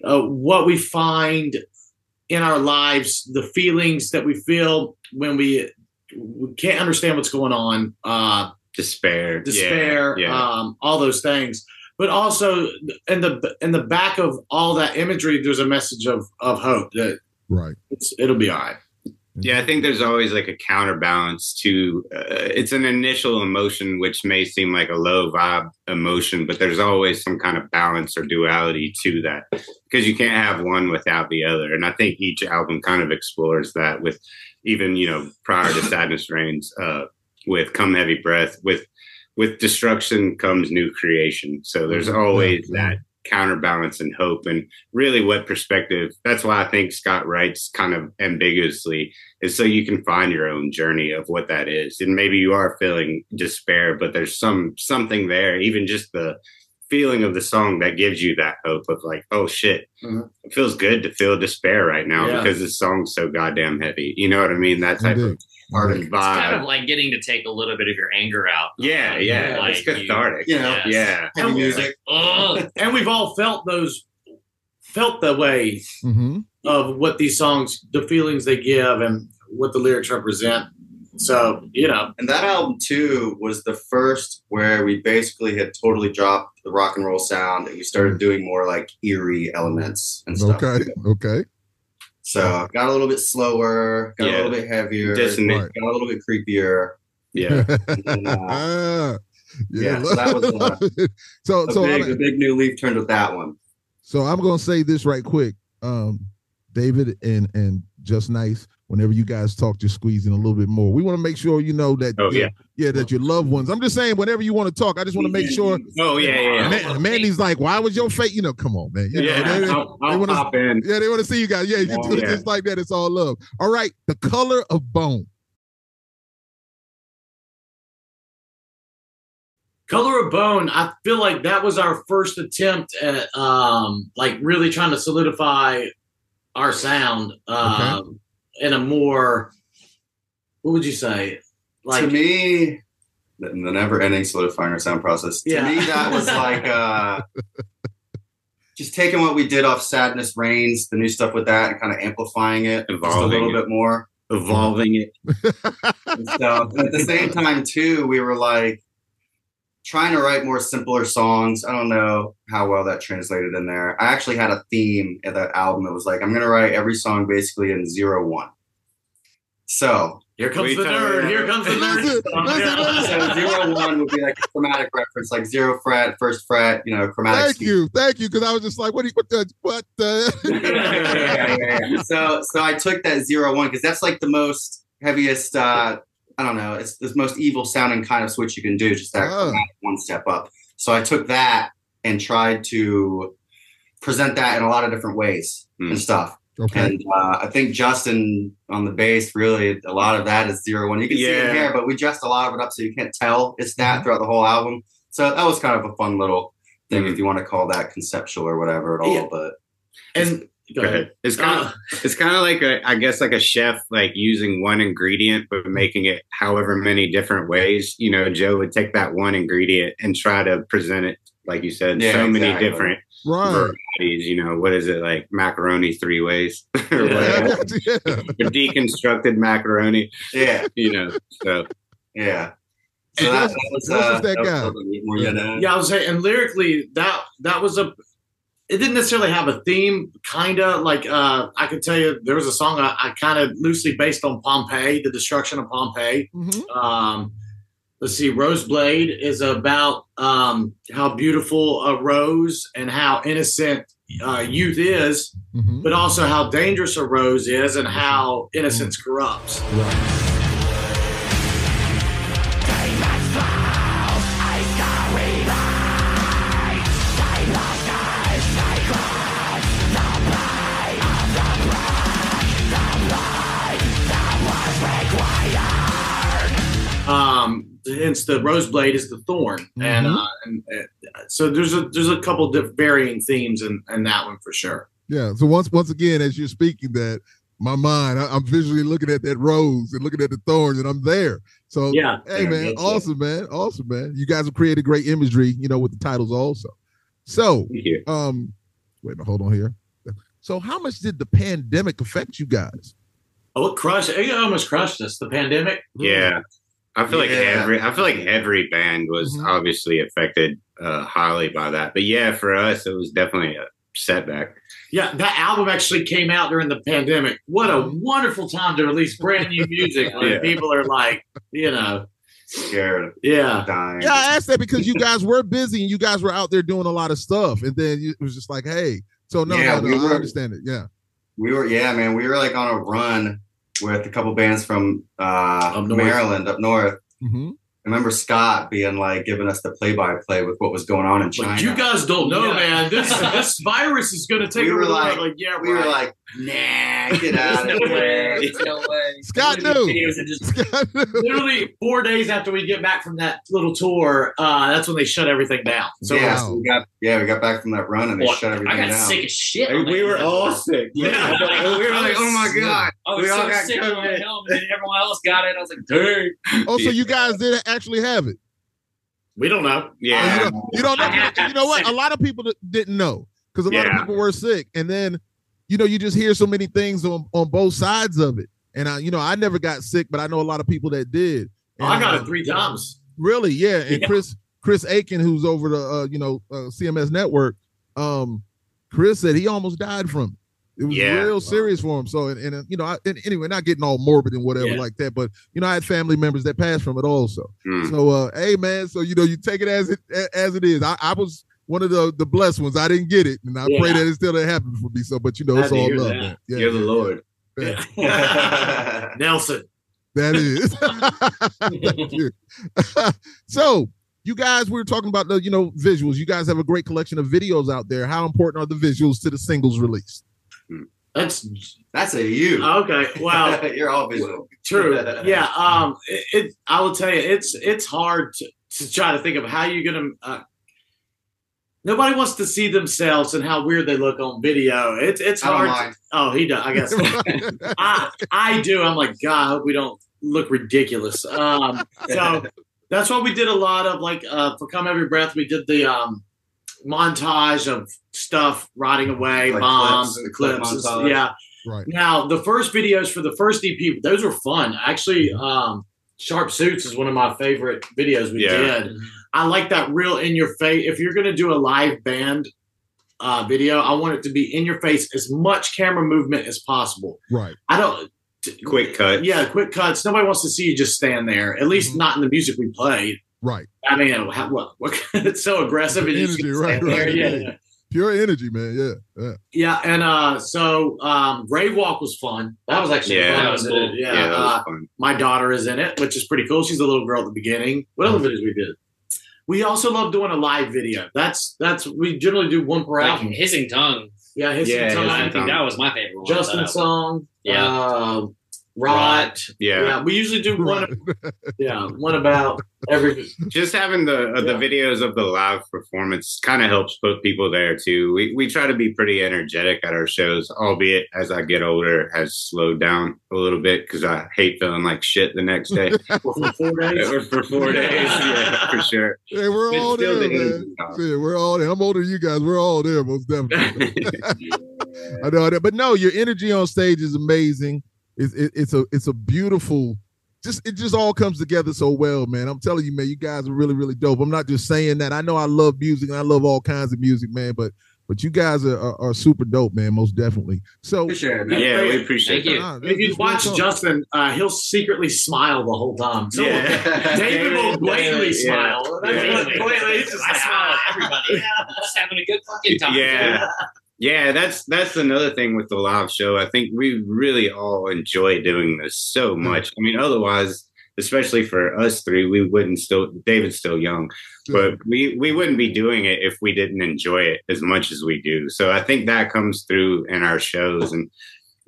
uh, what we find in our lives, the feelings that we feel when we we can't understand what's going on. Despair. despair, Yeah. yeah. um, all those things. But also in the in the back of all that imagery, there's a message of of hope that Right. it's it'll be all right. Yeah, I think there's always like a counterbalance to uh, it's an initial emotion which may seem like a low vibe emotion, but there's always some kind of balance or duality to that because you can't have one without the other. And I think each album kind of explores that with even, you know, prior to Sadness Reigns, uh, with Come Heavy Breath, with with destruction comes new creation. So there's Mhm. always yeah. that counterbalance and hope and really what perspective that's why i think scott writes kind of ambiguously is so you can find your own journey of what that is and maybe you are feeling despair but there's some something there even just the feeling of the song that gives you that hope of like oh shit Mhm. it feels good to feel despair right now Yeah. because this song's so goddamn heavy you know what i mean that type Indeed. of Indeed. It's kind of like getting to take a little bit of your anger out. yeah Uh, yeah like it's cathartic You know, Yes. yeah heavy music. Ugh. And we've all felt those felt the way hmm of what these songs, the feelings they give, and what the lyrics represent. So you know, And that album too was the first where we basically had totally dropped the rock and roll sound and we started doing more like eerie elements and stuff. Okay. Okay. So got a little bit slower, got a little bit heavier, Dissonant. Got a little bit creepier. yeah And, uh, yeah. Yeah, so that was, uh, so a so big, I'm, a big new leaf turned with that one. so I'm gonna say this right quick. Um, David and and just nice. Whenever you guys talk, just squeeze in a little bit more. We want to make sure you know that. Oh, your- yeah. yeah, that your loved ones. I'm just saying, whenever you want to talk, I just want to make sure. oh yeah yeah, yeah. Man, Mandy's like, why was your face? You know, come on, man. You know, yeah, they- I'll, I'll they wanna- pop in. Yeah, they want to see you guys. Yeah, you Oh, do it yeah. just like that. It's all love. All right, the color of bone. Color of Bone, I feel like that was our first attempt at um like really trying to solidify our sound um in a more what would you say? Like to me, the, the never-ending solidifying our sound process. To Yeah. me, that was like uh, just taking what we did off "Sadness Reigns," the new stuff with that, and kind of amplifying it just a little it. bit more. evolving it And so, and at the same time, too, we were like trying to write more simpler songs. I don't know how well that translated in there. I actually had a theme at that album. It was like I'm gonna write every song basically in zero one. So here comes the tell nerd, here comes the Listen, nerd. so zero one would be like a chromatic reference, like zero fret, first fret, you know, chromatic. Thank scheme. you, thank you, because I was just like, what? Do you, what the? What yeah, the? yeah, yeah. So so I took that zero one because that's like the most heaviest. uh I don't know. It's the most evil sounding kind of switch you can do, just that chromatic one step up. So I took that and tried to present that in a lot of different ways Hmm. and stuff. okay, And uh, I think Justin on the bass, really, a lot of that is zero one. You can see it here, but we dressed a lot of it up so you can't tell it's Mm-hmm. that throughout the whole album. So that was kind of a fun little thing, Mhm. if you want to call that conceptual or whatever at all. Yeah. But And go Go ahead. ahead. It's kind Uh, of it's kind of like a I guess like a chef like using one ingredient but making it however many different ways. You know, Joe would take that one ingredient and try to present it like you said Yeah, so many different Right. varieties. You know, what is it like macaroni three ways or Yeah. deconstructed macaroni. Yeah, You know, so yeah. So that, that was, Nelson's uh, that was guy. something more. Yeah, I was saying, and lyrically, that that was a. It didn't necessarily have a theme, kind of like uh, I could tell you there was a song I, I kind of loosely based on Pompeii, the destruction of Pompeii. Mhm. Um, let's see, Roseblade is about um, how beautiful a rose and how innocent uh, youth is, Mhm. but also how dangerous a rose is and how innocence corrupts. Right. Hence the rose blade is the thorn and Mhm. uh and uh, so there's a there's a couple of varying themes in in that one for sure Yeah. So once once again, as you're speaking that, my mind, I, I'm visually looking at that rose and looking at the thorns, and I'm there. So yeah hey Yeah, man, that's it. awesome, man. Awesome, man. You guys have created great imagery, you know, with the titles also. So um wait a minute, hold on here. So how much did the pandemic affect you guys? oh it crushed it almost crushed us the pandemic Yeah. I feel like every I feel like every band was Mhm. obviously affected uh, highly by that. But yeah, for us it was definitely a setback. yeah that album actually came out during the pandemic what a wonderful time to release brand new music when Yeah. people are like you know Scared, yeah dying. Yeah, I asked that because you guys were busy and you guys were out there doing a lot of stuff, and then it was just like, hey. So no, Yeah, no, no, we I were- understand it. Yeah. We were, yeah, man. We were like on a run with a couple bands from uh, Up. Maryland up north. hmm I remember Scott being like giving us the play-by-play with what was going on in China. like you guys don't know Yeah. man this this virus is gonna take We over were the world. like- like yeah we were like, nah, get There's out no of way. here. There's no way. Scott Look at knew. Videos and just literally four days after we get back from that little tour, uh, that's when they shut everything down. So yeah, Wow. so we got yeah, we got back from that run and they Well, shut everything down. I got down. sick as shit. Like, we were all sick. Yeah. we were like, oh my god. I was we all got sick on my COVID. helmet, and everyone else got it. I was like, dude. Oh, so you guys did actually have it. we don't know. Yeah. Oh, you, don't, you don't know. You know what? A lot of people didn't know because a lot Yeah. of people were sick, and then you know you just hear so many things on on both sides of it. And I, you know, I never got sick, but I know a lot of people that did. Oh, I got uh, it three times. Really, yeah. And Yeah. Chris Chris Aiken, who's over the uh, you know uh, CMS network, um, Chris said he almost died from it. It was Yeah. real serious for him. So, and, and uh, you know, I, and anyway, not getting all morbid and whatever Yeah. like that, but you know, I had family members that passed from it also. Mm. So, uh, hey man, so you know, you take it as it as it is. I, I was one of the the blessed ones. I didn't get it, and I pray that it still didn't happen for me. So, but you know, it's all love, man. Yeah, You're the yeah, Lord. yeah. Nelson. That is. So you guys, we were talking about the, you know, visuals. You guys have a great collection of videos out there. How important are the visuals to the singles release? That's That's a you. okay. Well, You're all visual. true. Yeah. Um. It, it. I will tell you, it's it's hard to, to try to think of how you're gonna. Uh, nobody wants to see themselves and how weird they look on video. It's it's hard. To, oh, he does. I guess. I I do. I'm like, God, I hope we don't look ridiculous. Um, so that's why we did a lot of like uh, for "Come Heavy Breath." We did the um, montage of stuff rotting away, Like bombs clips, and the clips. and- montage. yeah. right. Now the first videos for the first EP, those were fun. Actually, um, "Sharp Suits" is one of my favorite videos we Yeah. did. I like that real in your face. If you're gonna do a live band uh, video, I want it to be in your face, as much camera movement as possible. Right. I don't. Quick cut. Yeah, quick cuts. Nobody wants to see you just stand there. At least Mhm. not in the music we played. Right. I mean, how, what, what? It's so aggressive. and you just Energy, stand right, there. right, Yeah, yeah. Pure energy, man. Yeah. Yeah. Yeah, and uh, so um, Grave Walk was fun. That was actually Yeah, fun. that was cool. Yeah, Yeah, that was uh, fun. my daughter is in it, which is pretty cool. She's a little girl at the beginning. What other videos we did? We also love doing a live video. That's that's we generally do one per Like album. hissing tongue. Yeah, his Yeah, time. I think Tongue. that was my favorite one. Justin song. Yeah. Uh, Rot. Yeah. Yeah. We usually do one. Yeah, one about every. just having the uh, the Yeah. videos of the live performance kind of helps put people there too. We we try to be pretty energetic at our shows, albeit as I get older has slowed down a little bit because I hate feeling like shit the next day For four days. or for four days. Yeah, for sure. Hey, we're It's all there, the man. energy. Yeah, we're all there. I'm older than you guys. We're all there, most definitely. I know that, but no, your energy on stage is amazing. It's it, it's a it's a beautiful. Just it just all comes together so well, man. I'm telling you, man, you guys are really really dope. I'm not just saying that. I know I love music and I love all kinds of music, man. But but you guys are are, are super dope, man. Most definitely. So Appreciate yeah, we appreciate Thank you. Nah, If you watch Justin, uh, he'll secretly smile the whole time. So Yeah. David will blatantly Yeah. smile. That's Yeah. blatantly, he's just I like, smile at "Ah." everybody. Just having a good fucking time. Yeah. Yeah, that's that's another thing with the live show. I think we really all enjoy doing this so much. I mean, otherwise, especially for us three, we wouldn't still. David's still young, but we we wouldn't be doing it if we didn't enjoy it as much as we do. So I think that comes through in our shows, and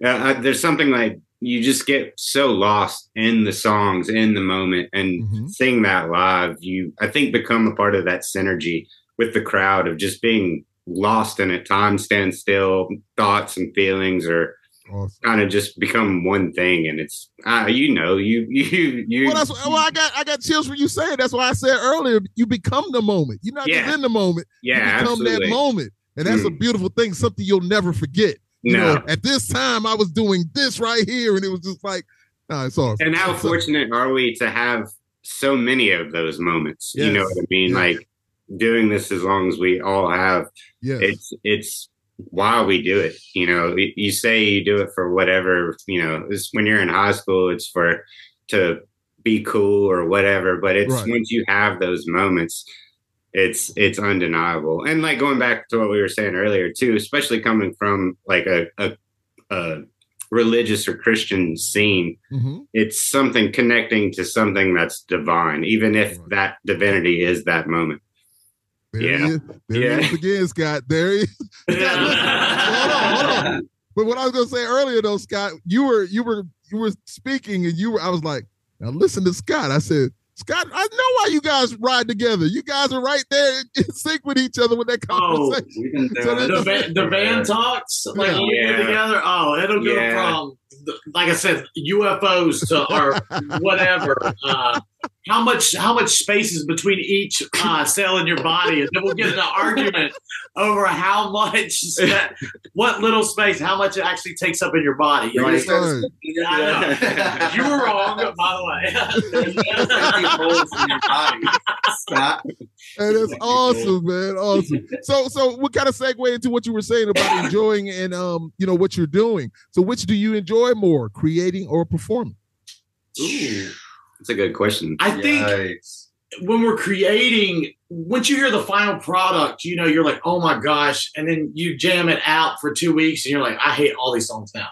uh, I- there's something like you just get so lost in the songs in the moment and Mhm. seeing that live you i think become a part of that synergy with the crowd of just being lost in it time stands still thoughts and feelings are Awesome. kind of just become one thing and it's uh, you know you you you Well, that's well, I got I got chills when you say it. That's why I said earlier, you become the moment. You're not Yeah. just in the moment. yeah you become absolutely that moment. And that's a Mm. beautiful thing, something you'll never forget. You no know, at this time I was doing this right here, and it was just like, nah, it's awesome. and how fortunate are we to have so many of those moments you know what i mean Yes. like doing this as long as we all have yes. it's it's why we do it you know you say you do it for whatever you know it's when you're in high school it's for to be cool or whatever but it's Right. once you have those moments it's it's undeniable and like going back to what we were saying earlier too especially coming from like a, a, a religious or christian scene Mhm. it's something connecting to something that's divine even if Right. that divinity is that moment There Yeah. he is. There Yeah. he is again, Scott. There he is. hold on, hold on. But what I was gonna say earlier though, Scott, you were you were you were speaking and you were I was like, now listen to Scott. I said, Scott, I know why you guys ride together. You guys are right there in sync with each other with that Oh, conversation. We've So doing the, van, the van talks like Yeah. when Yeah. together. Oh, it'll go Yeah. from like I said, UFOs to or whatever. Uh, how much how much space is between each uh, cell in your body, and then we'll get an argument over how much spa- what little space, how much it actually takes up in your body. You You're like, Right. yeah, you were wrong, by the way. holes in your body. Scott. And it's awesome, man. Awesome. So so we kind of segue into what you were saying about enjoying and um, you know, what you're doing. So which do you enjoy more, creating or performing? Ooh, that's a good question I think Yikes. when we're creating, once you hear the final product, you know, you're like, oh my gosh. And then you jam it out for two weeks and you're like, I hate all these songs now.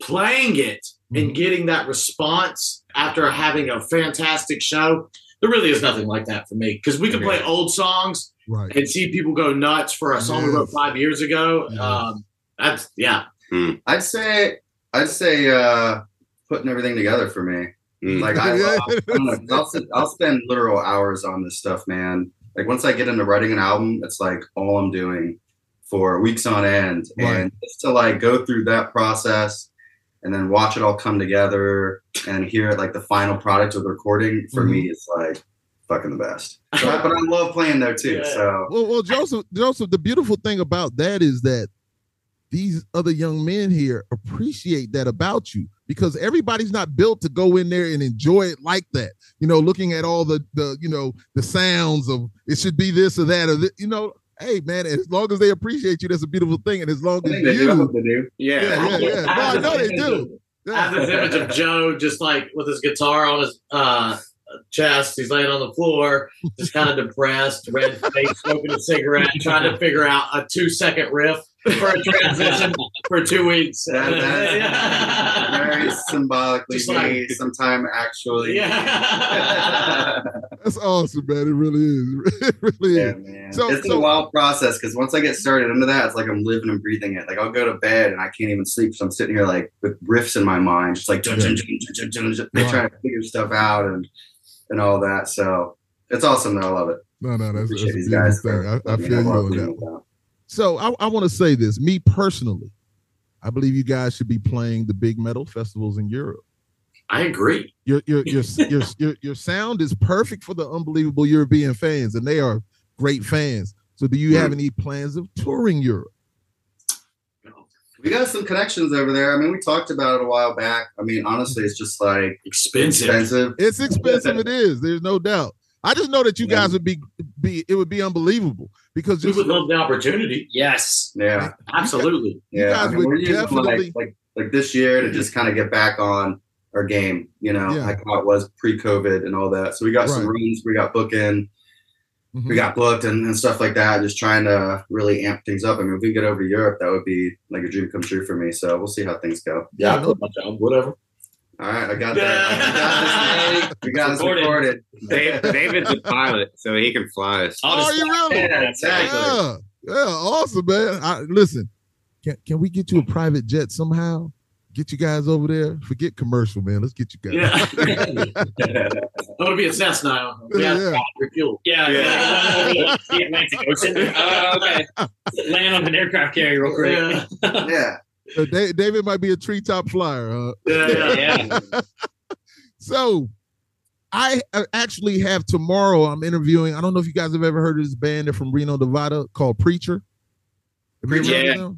Playing it and getting that response after having a fantastic show, there really is nothing like that for me. Because we can play old songs Right. and see people go nuts for a song we wrote five years ago. Yes. Um, that's, yeah. I'd say I'd say uh putting everything together for me. Mm. Like I, love, I'll, sit, I'll spend literal hours on this stuff, man. Like once I get into writing an album, it's like all I'm doing for weeks on end, Right. and just to like go through that process and then watch it all come together and hear it like the final product of the recording for me Mm-hmm. is like fucking the best. So, but I love playing there too. Yeah. So Well, well, Joseph, Joseph, the beautiful thing about that is that these other young men here appreciate that about you because everybody's not built to go in there and enjoy it like that. You know, looking at all the the you know the sounds of it should be this or that or th- you know. Hey man, as long as they appreciate you, that's a beautiful thing. And as long as they you, do. yeah, yeah, yeah, yeah. No, I know they do. I have this image of Joe just like with his guitar on his uh, chest. He's laying on the floor, just kind of depressed, red face, smoking a cigarette, trying to figure out a two second riff for a transition for two weeks. That- that's very symbolically Just like- me, sometime actually. Yeah. That's awesome, man. It really is. It really Yeah, is. man. So- it's so- a wild process because once I get started into that, it's like I'm living and breathing it. Like I'll go to bed and I can't even sleep, so I'm sitting here like with riffs in my mind, just like dun, dun, dun, dun, dun, dun, dun, trying to figure stuff out and and all that. So it's awesome. Though. I love it. No, no, that's, that's Appreciate a beautiful guys. thing. for I, I letting me feel know you on doing that. With that. So I, I want to say this. Me personally, I believe you guys should be playing the big metal festivals in Europe. I agree. Your your your your your, your sound is perfect for the unbelievable European fans, and they are great fans. So, do you have mm. any plans of touring Europe? We got some connections over there. I mean, we talked about it a while back. I mean, honestly, it's just like Expensive. expensive. It's expensive. it is. There's no doubt. I just know that you guys would be be it would be unbelievable because We just would love the opportunity. Yes. Yeah, Absolutely. yeah. guys I mean, would we're definitely- like, like like this year to just kind of get back on our game. You know, Yeah. like how it was pre-COVID and all that. So we got some Right. rooms. We got booking. Mhm. we got booked and, and stuff like that, just trying to really amp things up. I mean, if we get over to Europe, that would be like a dream come true for me. So we'll see how things go. Yeah, Yeah, I quit my job. Whatever. All right, I got that. I got this. Nate. We got this Recorded. recorded. Dave, David's a pilot, so he can fly us. Oh, you really? Yeah, exactly. Yeah, yeah, awesome, man. I, listen, can can we get you a private jet somehow? Get you guys over there. Forget commercial, man. Let's get you guys. Yeah. I'm gonna be a Cessna. Yeah, Yeah, yeah. Yeah, yeah. yeah. the Atlantic Ocean. Oh, okay. Land on an aircraft carrier real quick. Yeah. Yeah. Uh, Da- David might be a treetop flyer. Huh? Yeah. So, I uh, actually have tomorrow. I'm interviewing. I don't know if you guys have ever heard of this band. They're from Reno, Nevada, called Preacher. Have you ever heard of Yeah.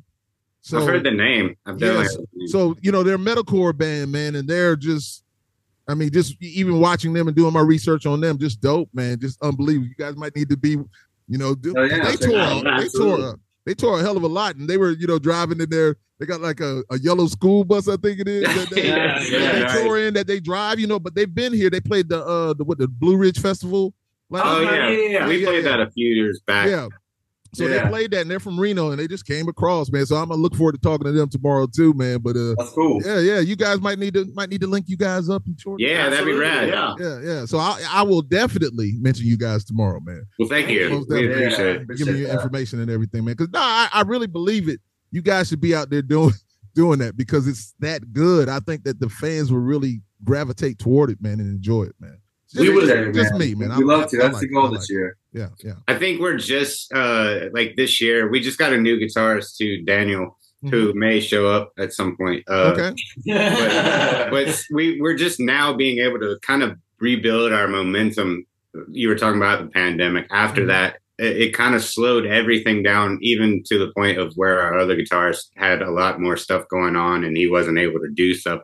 So, I've heard the name. I've definitely Yes. name. So you know they're a metalcore band, man, and they're just, I mean, just even watching them and doing my research on them, just dope, man, just unbelievable. You guys might need to be, you know, do, Oh, yeah, they tore, out. they tore, Absolutely. They tore a hell of a lot, and they were, you know, driving in there. They got like a, a yellow school bus, I think it is. That they, Yeah, that yeah, they right. in, that they drive, you know. But they've been here. They played the uh the what the Blue Ridge Festival. last Oh night. yeah, yeah, yeah. we Yeah, played yeah. that a few years back. Yeah. So Yeah. they played that, and they're from Reno, and they just came across, man. So I'm gonna look forward to talking to them tomorrow too, man. But uh, That's cool. yeah, yeah, you guys might need to might need to link you guys up in short. Yeah, that'd be rad. Yeah. yeah, yeah. So I I will definitely mention you guys tomorrow, man. Well, thank you. Most We definitely. appreciate it. Give me your information and everything, man. Because no, I, I really believe it. You guys should be out there doing doing that because it's that good. I think that the fans will really gravitate toward it, man, and enjoy it, man. It's We just, would- just, just me, man. We love to. That's like the goal I this year. Yeah, yeah. I think we're just uh like this year. We just got a new guitarist too, Daniel, who may show up at some point. Uh, okay. but, but we we're just now being able to kind of rebuild our momentum. You were talking about the pandemic. After Mhm. that, it, it kind of slowed everything down, even to the point of where our other guitarist had a lot more stuff going on, and he wasn't able to do stuff.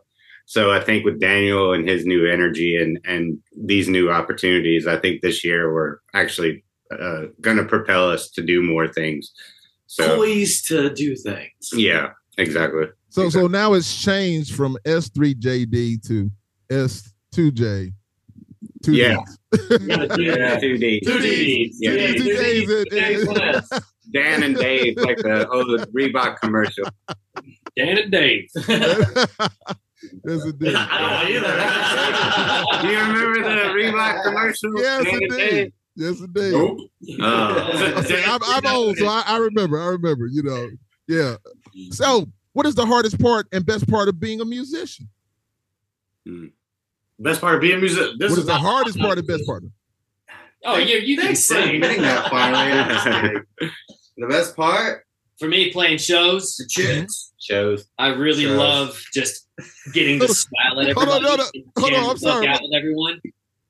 So I think with Daniel and his new energy and and these new opportunities, I think this year we're actually uh, going to propel us to do more things. So Poised to do things. yeah, exactly. So so now it's changed from S3JD to S2J. Two Yeah. Ds. Yeah. Two D. Two Ds. Yeah. Yeah, Two two Ds, Ds. it- it- One S. Dan and Dave, like the old Reebok commercial. Dan and Dave. That's I don't know either. Do you remember the Reebok commercial? Yes, Dan and indeed. Dave? Yes, indeed. Nope. Oh. See, I'm, I'm old, so I, I remember. I remember. You know, yeah. So, what is the hardest part and best part of being a musician? Hmm. Best part of being a musician. This what is the hardest part and best part? Oh, you, you can Thanks for sing. admitting that finally. I'm just kidding. the best part, For me, playing shows, the chits. Shows. I really Shows. love just getting to smile at everybody. hold on, and hold on, I'm sorry. Out with everyone.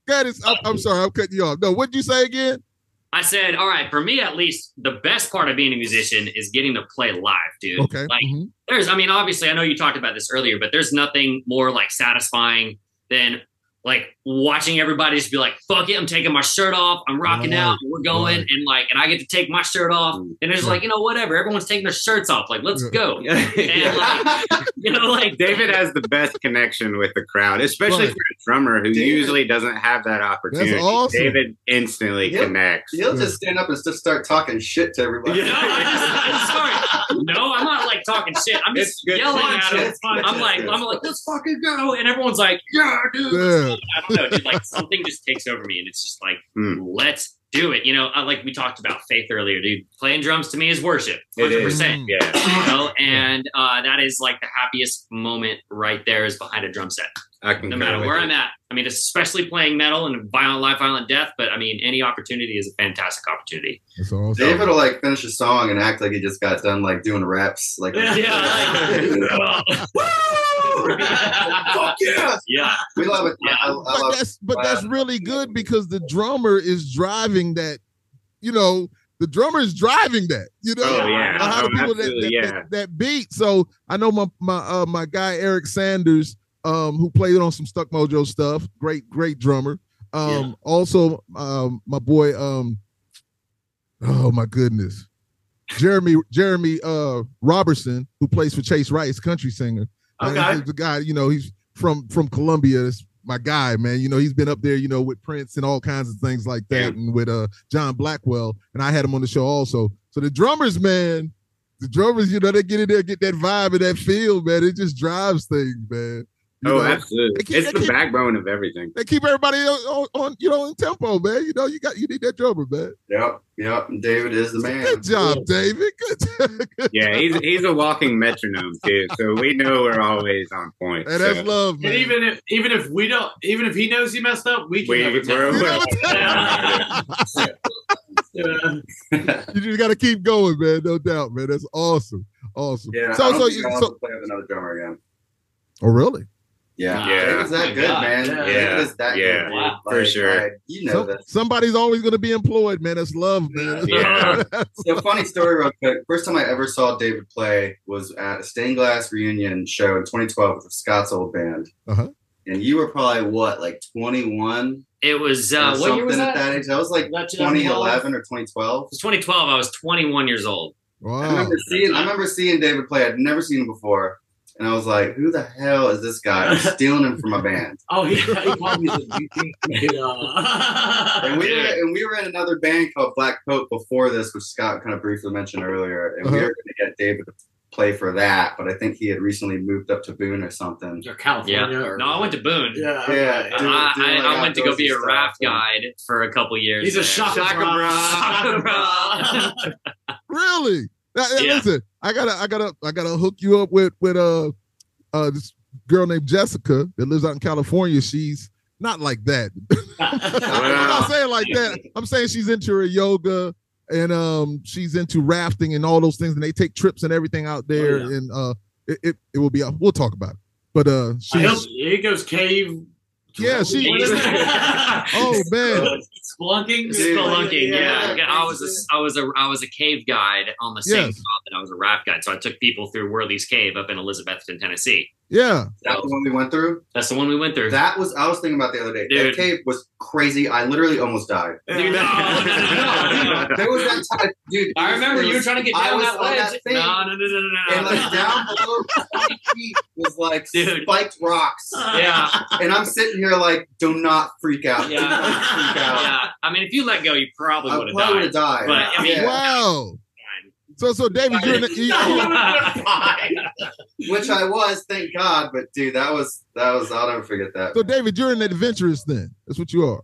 That is, I'm, I'm sorry, I'm cutting you off. No, what did you say again? I said, all right, for me at least, the best part of being a musician is getting to play live, dude. Okay. Like, mhm. there's, I mean, obviously, I know you talked about this earlier, but there's nothing more like satisfying than like watching everybody just be like, fuck it, I'm taking my shirt off, I'm rocking Right, out, we're going, right. and like, and I get to take my shirt off, mm, and it's Yeah. like, you know, whatever, everyone's taking their shirts off, like, let's mm. go. And like, you know, like, David has the best connection with the crowd, especially Right. for a drummer who David- usually doesn't have that opportunity. awesome. David instantly Yep. connects. He'll mm. just stand up and just start talking shit to everybody. No, I just, I just start, no, I'm not like talking shit. I'm just yelling at him. I'm like, I'm like, let's fucking go, and everyone's like, yeah, dude. Yeah. Know, dude. Like something just takes over me, and it's just like, Hmm. let's do it. You know, I, like we talked about faith earlier, dude. Playing drums to me is worship, hundred percent. Yeah. You know, and uh, that is like the happiest moment right there is behind a drum set. I can No matter where I'm at. I mean, especially playing metal and violent life, violent death. But I mean, any opportunity is a fantastic opportunity. Awesome. David will like finish a song and act like he just got done like doing reps. Like Yeah. Fuck yeah! Yeah. We love it. Yeah. I, I but love that's but that's really good because the drummer is driving that. You know, the drummer is driving that. You know, Oh, yeah. how the Oh, people that, that, yeah. that, that beat. So I know my my uh, my guy Eric Sanders, um, who played on some Stuck Mojo stuff. Great, great drummer. Um, Yeah. also um, my boy, um, oh my goodness, Jeremy Jeremy uh Robertson, who plays for Chase Rice, country singer. Uh, Okay. he's the guy, you know, he's from from Columbia. It's my guy, man. You know, he's been up there, you know, with Prince and all kinds of things like that, and with uh John Blackwell, and I had him on the show also. So the drummers, man, the drummers, you know, they get in there, get that vibe and that feel, man. It just drives things, man. You Oh, know? absolutely. Keep- It's the keep- backbone of everything. They keep everybody on, on, on, you know, in tempo, man. You know, you got you need that drummer, man. Yep, yep. David is the man. Good job, David. Good. Good. Yeah, he's he's a walking metronome too, so we know we're always on point. And that's love, man. And even if even if we don't, even if he knows he messed up, we can we, never tell. we're, You we're- never. Yeah. you just got to keep going, man. No doubt, man. That's awesome, awesome. Yeah. So, I so, you, I'll so, play with another drummer again. oh, really? Yeah. Yeah. David's that My good, God. man. Yeah. David is that Yeah. good. dude. Wow. For sure. like, you know So- this. somebody's always going to be employed, man. That's love, man. Yeah. So funny story real quick. First time I ever saw David play was at a Stained Glass reunion show in 2012 with Scott's old band. Uh-huh. And you were probably what, like 21? It was or uh, what year was something that? at that age. That was like That 2012? 2011 or 2012. It was 2012. I was 21 years old. I wow. remember seeing I remember seeing David play. I'd never seen him before. And I was like, who the hell is this guy? I'm stealing him from my band. Oh, he, he called me. the- And we were and we were in another band called Black Coat before this, which Scott kind of briefly mentioned earlier. And we Uh-huh. were gonna get David to play for that, but I think he had recently moved up to Boone or something. Or California. Yeah. Or, No, I went to Boone. Yeah. Yeah, okay. dude. I, doing, I, like, I went to go be a raft stuff. guide for a couple years. He's a there. shaka, Shaka bra. bra. Shaka bra. Really? Now, hey, Yeah. Listen, I gotta, I gotta, I gotta hook you up with with uh, uh, this girl named Jessica that lives out in California. She's not like that. I'm not saying like that. I'm saying she's into her yoga and um she's into rafting and all those things, and they take trips and everything out there. yeah. And uh, it, it it will be. We'll talk about it. But uh, I hope she's goes cave. Yeah, she- What is it? oh man, Splunking, Spelunking, yeah. Yeah. I was a, I was a, I was a cave guide on the same Yes. spot that I was a raft guide. So I took people through Worley's Cave up in Elizabethton, Tennessee. Yeah. That's the one we went through. That's the one we went through. That was I was thinking about the other day. Dude. That cave was crazy. I literally almost died. Dude, no, no, no, no. There was that time, dude. I remember it you were trying to get I down was that ledge. that thing, no, no, no, no, no, no. and like down below feet was like Dude. spiked rocks. Yeah, And I'm sitting here like, do not freak out. yeah, Do not freak out. yeah. I mean, if you let go, you probably would have probably would died. have died. But, I mean- Yeah. Wow. So so David, you're in the, you, which I was, thank God. But dude, that was that was. I'll never forget that. so David, you're an adventurous then. That's what you are.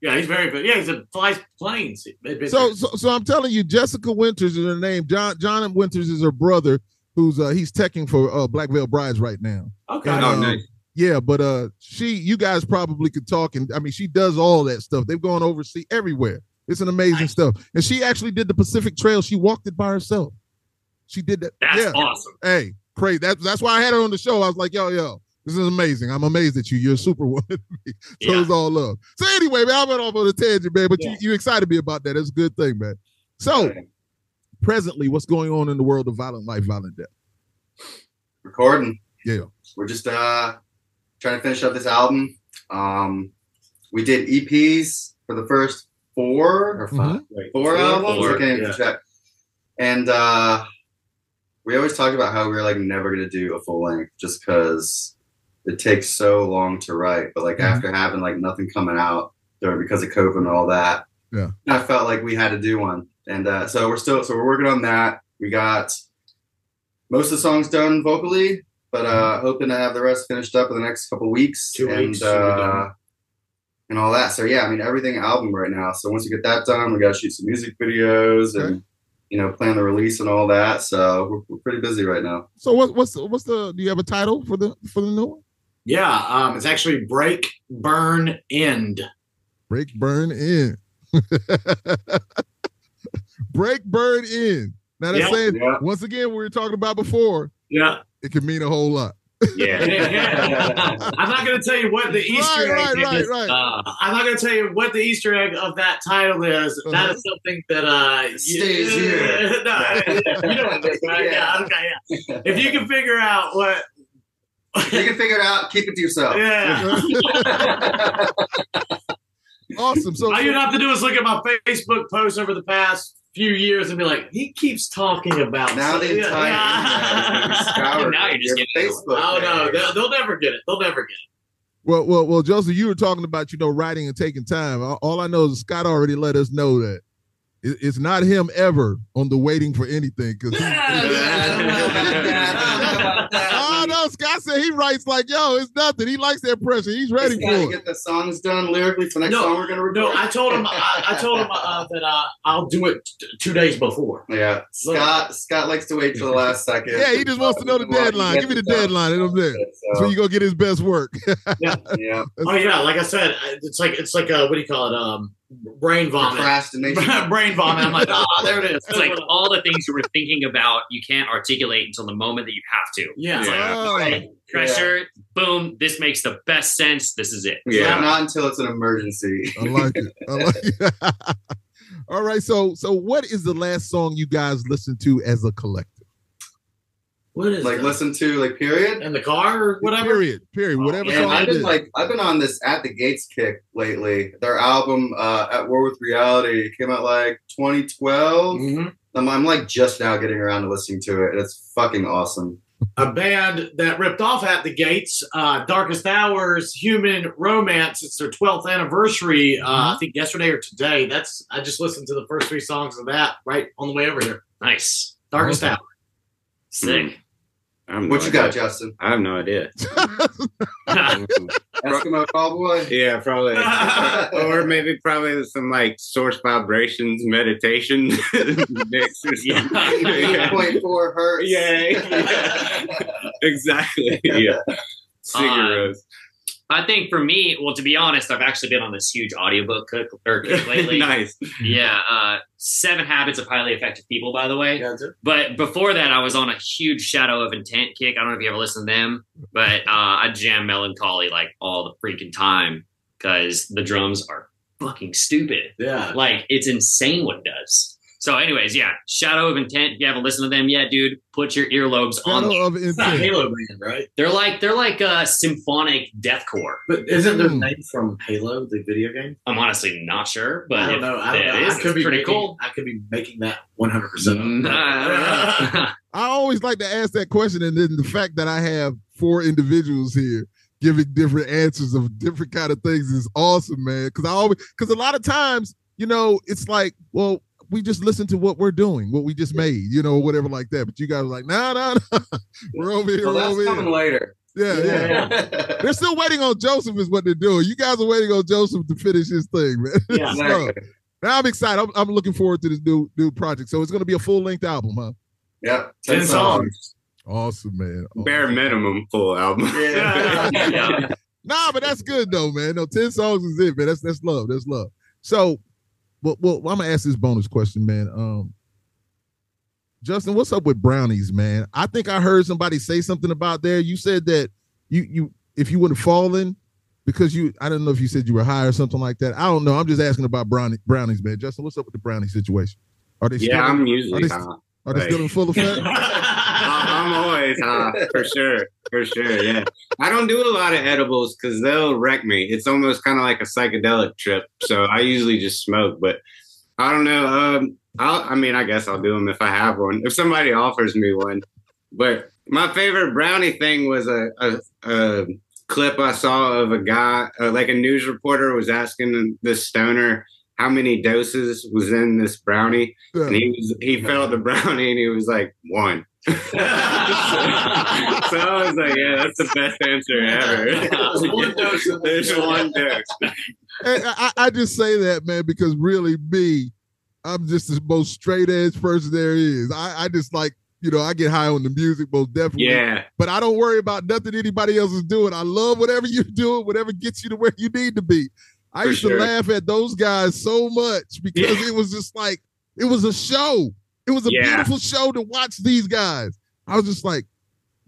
Yeah, he's very good. Yeah, he's a flies planes. So, so, so I'm telling you, Jessica Winters is her name. John John Winters is her brother, who's uh he's teching for uh Black Veil Brides right now. okay. And, Oh, um, nice. Yeah, but uh she you guys probably could talk and I mean she does all that stuff. They've gone overseas everywhere. It's an amazing Nice. stuff. And she actually did the Pacific Trail. She walked it by herself. She did that. That's yeah. awesome. Hey, crazy. That's that's why I had her on the show. I was like, yo, yo, this is amazing. I'm amazed at you. You're a superwoman. so Yeah. it's all love. So anyway, man, I went off on a tangent, man. But Yeah. you you excited me about that. That's a good thing, man. So presently, what's going on in the world of violent life, violent death? recording. Yeah. We're just uh trying to finish up this album. Um we did EPs for the first four or five Mhm. four albums. Four, I can't even yeah. check. And uh we always talked about how we were like never gonna do a full length just because it takes so long to write. But like Mhm. after having like nothing coming out or because of COVID and all that, Yeah. I felt like we had to do one. And uh so we're still so we're working on that. We got most of the songs done vocally, but uh, hoping to have the rest finished up in the next couple weeks. Two and, weeks, uh, done. And all that. So yeah, I mean everything album right now. So once we get that done, we got to shoot some music videos Okay. and you know plan the release and all that. So we're, we're pretty busy right now. So what, what's the, what's the? Do you have a title for the for the new one? Yeah, um, it's actually Break, Burn, End. Break, burn, in. Break, burn, in. Now that's Yeah, saying yeah. once again we were talking about before. Yeah. It can mean a whole lot. Yeah. I'm not going to tell you what the Easter right, egg right, is. right, right. Uh, I'm not going to tell you what the Easter egg of that title is. That Uh-huh. is something that uh Stays you, here. no, you know what it is, right? Yeah. Yeah. okay, yeah. If you can figure out what, you can figure it out, keep it to yourself. yeah, awesome. So, all you have to do is look at my Facebook posts over the past few years and be like, he keeps talking about Now the something." entire internet is scoured Now you're just getting. Facebook. Oh no, they'll, they'll never get it. They'll never get it. well, well, well, Joseph, you were talking about you know writing and taking time. All, all I know is Scott already let us know that it's not him ever on the waiting for anything because. Oh no, Scott said he writes like yo, it's nothing. He likes that pressure. He's ready Just for it. get the songs done lyrically for next No, song we're gonna record. No, I told him. I, I told him uh, that uh, I'll do it t- two days before. Yeah, Scott. Scott likes to wait till the last second. Yeah, he just wants to know the deadline. Give me the deadline, and I'm there. So So, you go get his best work. yeah, Oh yeah, like I said, it's like it's like a what do you call it? Um, brain vomit. procrastination. brain vomit. I'm like, oh, there it is. it's like all the things you were thinking about, you can't articulate until the moment that you have to. yeah. It's like, Oh. Okay, pressure, boom, this makes the best sense. This is it. Yeah. Not until it's an emergency. I like it. I like it. All right, so so what is the last song you guys listened to as a collective? What is like that? listen to like period. in the car or whatever? Period. Period. Whatever And I've been is. like I've been on this at the gates kick lately. Their album uh, at War with Reality came out like 2012. Mhm. I'm, I'm like just now getting around to listening to it. It's fucking awesome. A band that ripped off at the gates, uh, Darkest Hours, Human Romance. It's their 12th anniversary. Uh, Mm-hmm. I think yesterday or today. That's I just listened to the first three songs of that right on the way over here. Nice. Darkest Okay. Hour. Sick. I have no What you idea. got, Justin? I have no idea. Eskimo Callboy. yeah, probably. or maybe probably some like source vibrations meditation mix or Yeah. something. yeah. 8.4 hertz. Yeah, yeah. exactly. Yeah. Uh, Cigarettes. I think for me, well, to be honest, I've actually been on this huge audiobook cook or kick lately. nice. Yeah, uh, Seven Habits of Highly Effective People, by the way. It. But before that, I was on a huge Shadow of Intent kick. I don't know if you ever listened to them, but uh, I jam Melancholy like all the freaking time because the drums are fucking stupid. Yeah. Like it's insane what it does. So, anyways, yeah, Shadow of Intent. If you haven't listened to them yet, dude, put your earlobes on. Shadow of It's not Intent. Halo band, right? They're like they're like a symphonic deathcore. But isn't their Hmm. name from Halo, the video game? I'm honestly not sure, but I don't know. I it don't know. is, I could be pretty making, cool. I could be making that 100. percent Mm, I don't know. I always like to ask that question, and then the fact that I have four individuals here giving different answers of different kind of things is awesome, man. Because I always, because a lot of times, you know, it's like, well, we just listen to what we're doing, what we just made, you know, whatever like that. But you guys are like, no, no, no, we're over here, Well, we're that's over coming here. later. Yeah, yeah. They're still waiting on Joseph, is what they're doing. You guys are waiting on Joseph to finish his thing, man. Yeah, So, now I'm excited. I'm, I'm looking forward to this new new project. So it's going to be a full length album, huh? Yep. 10 songs. Awesome, man. Awesome. Bare minimum full album. Yeah. Yeah. Nah, but that's good though, man. No, ten songs is it, man. That's that's love. That's love. So, well, well, I'm gonna ask this bonus question, man. Um, Justin, what's up with brownies, man? I think I heard somebody say something about there. You said that you you if you would have fallen because you I don't know if you said you were high or something like that. I don't know. I'm just asking about brownie brownies, man. Justin, what's up with the brownie situation? Are they still Yeah, I'm are usually they, high. are they still in full effect? I'm always high for sure, for sure. Yeah, I don't do a lot of edibles because they'll wreck me. It's almost kind of like a psychedelic trip. So I usually just smoke, but I don't know. Um, I'll, I mean, I guess I'll do them if I have one. If somebody offers me one. But my favorite brownie thing was a, a, a clip I saw of a guy, uh, like a news reporter, was asking this stoner how many doses was in this brownie, and he was he felt the brownie and he was like one. so I was like, yeah, that's the best answer ever. One dose of- There's one dose. And I, I just say that, man, because really, me, I'm just the most straight edge person there is. I, I just like, you know, I get high on the music, most definitely. Yeah, But I don't worry about nothing anybody else is doing. I love whatever you're doing, whatever gets you to where you need to be. I For used sure. to laugh at those guys so much because Yeah. it was just like, it was a show. It was a Yeah. beautiful show to watch these guys. I was just like,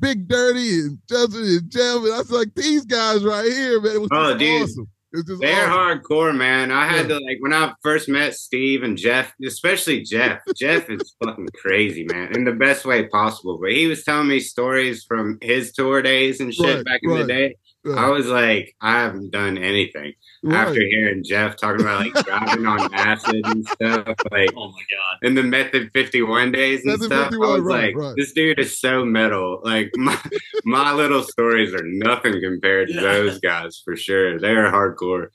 Big Dirty and Justin and Jeff. And I was like, these guys right here, man. It was Oh, dude. awesome. It was just they're awesome. hardcore, man. I had Yeah. to like when I first met Steve and Jeff, especially Jeff. Jeff is fucking crazy, man, in the best way possible. But he was telling me stories from his tour days and shit Right, back in right. the day. Yeah. I was like, I haven't done anything. Right. after hearing Jeff talking about like driving on acid and stuff, like Oh my god. in the Method 51 days and Method stuff. I was right, like, right. this dude is so metal. Like my my little stories are nothing compared to Yeah. those guys for sure. They're hardcore.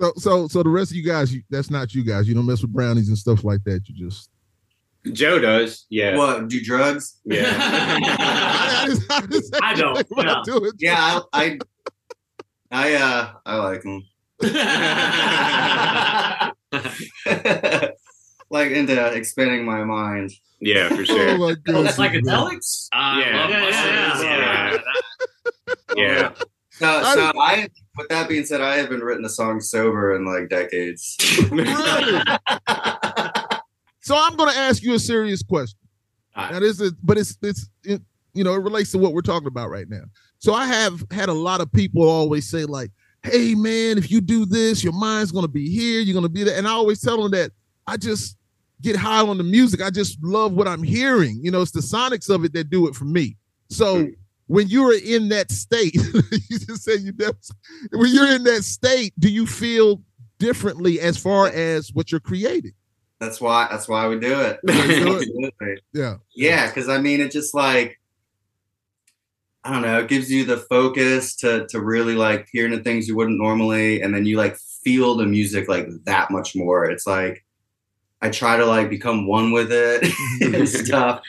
So, so, so the rest of you guys, you, that's not you guys. You don't mess with brownies and stuff like that. You just. Joe does, yeah. What? Do drugs? Yeah. I, just- I, just- I don't, What yeah. I'm. Yeah, I, I, I, uh, I like them. like into expanding my mind. Yeah, for Oh sure. my Oh, goodness. psychedelics? Uh, I Yeah. love Yeah, yeah, mushrooms. yeah. Yeah. So, so I, with that being said, I haven't written a song sober in like decades. Really? So I'm going to ask you a serious question. All right. Now this is, but it's it's it, you know it relates to what we're talking about right now. So I have had a lot of people always say like, "Hey man, if you do this, your mind's going to be here. You're going to be there." And I always tell them that I just get high on the music. I just love what I'm hearing. You know, it's the sonics of it that do it for me. So when you're in that state, you just said you never, when you're in that state, do you feel differently as far as what you're creating? That's why. That's why we do it. do it. Yeah. Yeah, because I mean, it just like I don't know, it gives you the focus to to really like hearing the things you wouldn't normally, and then you like feel the music like that much more. It's like I try to like become one with it and stuff,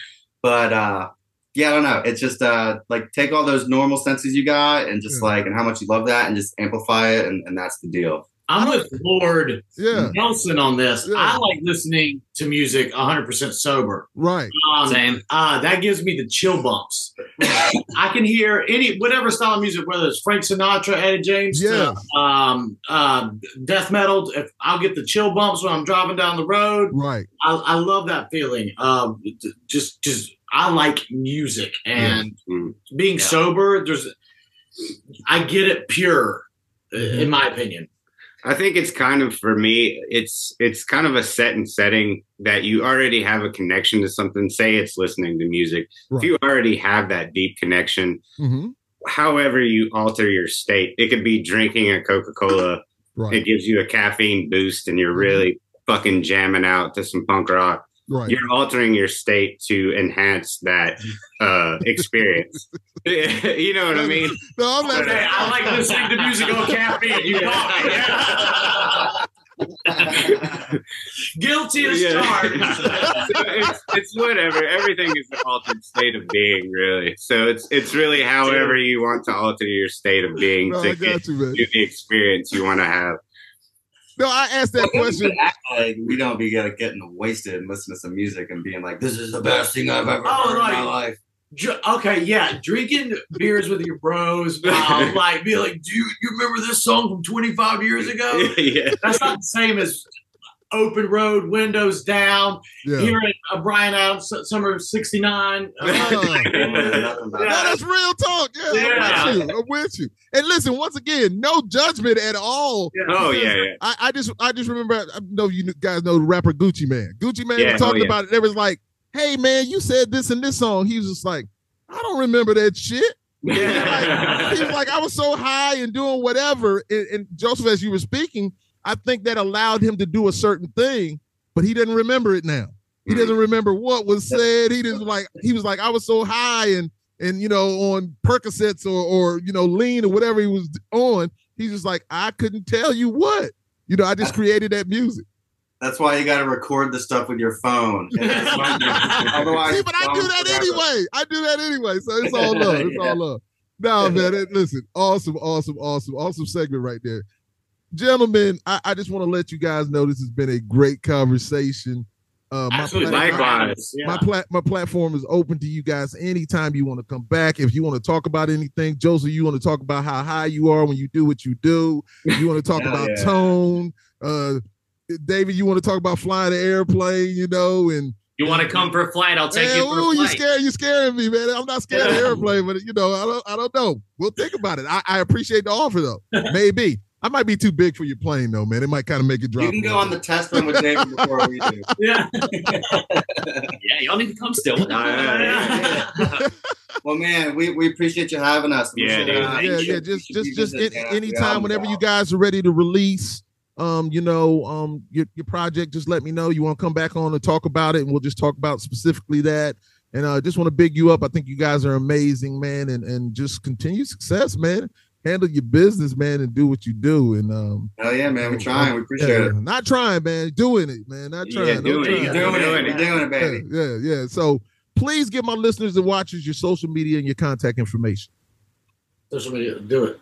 but uh yeah, I don't know. It's just uh like take all those normal senses you got and just Yeah. like and how much you love that and just amplify it, and, and that's the deal. I'm with Lord Yeah. Nelson on this. Yeah. I like listening to music 100% sober. Right. Um, Same. Uh, that gives me the chill bumps. I can hear any whatever style of music, whether it's Frank Sinatra, Eddie James, Yeah. to, um, uh, death metal. If I'll get the chill bumps when I'm driving down the road, Right. I, I love that feeling. Um, just, just I like music and Mm. being Yeah. sober. There's, I get it pure, uh, in my opinion. I think it's kind of for me, it's it's kind of a set and setting that you already have a connection to something. Say it's listening to music. Right. If you already have that deep connection, hmm however you alter your state, it could be drinking a Coca-Cola. Right. It gives you a caffeine boost and you're Mhm. really fucking jamming out to some punk rock. Right. You're altering your state to enhance that uh experience. you know what I mean? No, I'm not. Hey, I like listening to music on caffeine. You got me. Yeah. Guilty as Yeah. charged. it's, it's whatever. Everything is an altered state of being, really. So it's it's really however you want to alter your state of being No, to get you, to the experience you want to have. No, I asked that question. Act like we don't be getting wasted and listening to some music and being like, "This is the best thing I've ever Oh, heard in my life." Dr- okay, yeah, drinking beers with your bros, uh, like be like, do you, you remember this song from 25 years ago? yeah. That's not the same as open road, windows down, Yeah. hearing uh, Bryan Adams, Summer of '69. Uh, Nothing about no, that's real talk. Yeah, Yeah. I'm with you. I'm with you. And listen, once again, no judgment at all. Oh yeah, yeah. I, I just I just remember I know you guys know the rapper Gucci Mane. Gucci Mane Yeah, was talking oh, yeah. about it. There was like, "Hey man, you said this in this song." He was just like, "I don't remember that shit." He was like, "I was so high and doing whatever." And, and Joseph, as you were speaking, I think that allowed him to do a certain thing, but he doesn't remember it now. He Mm. doesn't remember what was said. He just like he was like, "I was so high and and you know on Percocets or or you know lean or whatever he was on." He's just like, "I couldn't tell you what." You know, I just created that music. That's why you got to record the stuff with your phone. Otherwise, See, but I do that forever. anyway. I do that anyway. So it's all love. It's Yeah. all love. No, man. listen, awesome, awesome, awesome, awesome segment right there. Gentlemen, I, I just want to let you guys know this has been a great conversation. Uh, my Absolutely. plat- Likewise. Yeah. my plat my platform is open to you guys anytime you want to come back. If you want to talk about anything, Joseph, you want to talk about how high you are when you do what you do. You want to talk about yeah. tone. Uh, David, you want to talk about flying an airplane, you know, and You want to come for a flight? I'll take Man, you for ooh, a you flight. scared You're scaring me, man. I'm not scared of the airplane, but you know, I don't I don't know. We'll think about it. I, I appreciate the offer though. Maybe. I might be too big for your plane though, man. It might kind of make it drop. You can go on the test run with David before we do. Yeah. Yeah, y'all need to come still. Yeah, yeah, Well, man, we, we appreciate you having us. We Yeah, should, dude. uh, yeah, we yeah. Just, just, just revisit any, that. Anytime, haven't whenever you guys are ready to release, um, you know, um, your your project, just let me know. You want to come back on and talk about it, and we'll just talk about specifically that. And uh, just want to big you up. I think you guys are amazing, man, and and just continue success, man. Handle your business, man, and do what you do. And um, Hell yeah, man. We're trying. We appreciate yeah, it. not trying, man, doing it, man, not trying. no doing it. trying. We're doing it. Doing it. doing it, Yeah, baby. yeah, yeah. So please give my listeners and watchers your social media and your contact information. Social media, do it.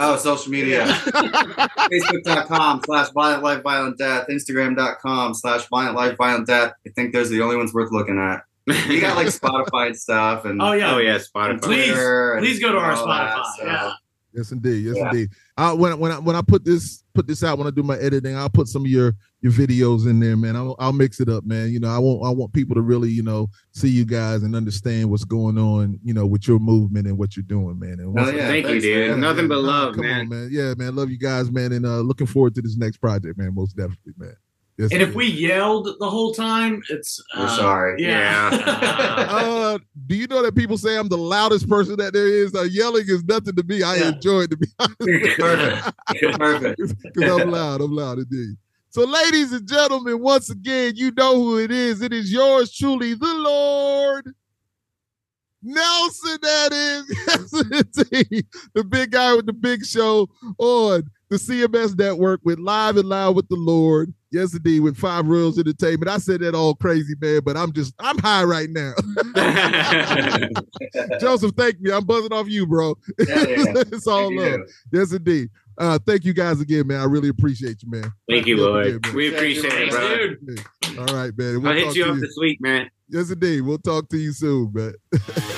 Oh, social media. Facebook.com slash violent life, violent death. Instagram.com slash violent life, violent death. I think those are the only ones worth looking at. You got like Spotify and stuff and Oh yeah. oh yeah, Spotify. Please, Twitter Please go to our all that, Spotify. so- Yeah. Yes, indeed. Yes, Yeah. indeed. Uh, when when I when I put this put this out when I do my editing, I'll put some of your your videos in there, man. I'll, I'll mix it up, man. You know, I want I want people to really you know see you guys and understand what's going on, you know, with your movement and what you're doing, man. And Hell once- yeah. Thank you, dude. man. Nothing but love, come man. on, man. Yeah, man. Love you guys, man, and uh, looking forward to this next project, man. Most definitely, man. Yes, And if we yelled the whole time, it's We're uh, sorry. Yeah. uh, do you know that people say I'm the loudest person that there is? Uh, yelling is nothing to me. I Yeah. enjoy it to be honest. Perfect. Perfect. Because I'm loud. I'm loud indeed. So, ladies and gentlemen, once again, you know who it is. It is yours truly, the Lord Nelson. That is, yes, the big guy with the big show on the CMS network with Live and Loud with the Lord. Yes, indeed, with Five Royals Entertainment. I said that all crazy, man, but I'm just, I'm high right now. Joseph, thank me. I'm buzzing off you, bro. Hell yeah. it's all Thank love. dude. Yes, indeed. Uh, thank you guys again, man. I really appreciate you, man. Thank you, Yes, Lord. indeed, man. We appreciate it, Thanks, brother. dude. All right, man. We'll I'll hit you to up this week, man. Yes, indeed. We'll talk to you soon, man.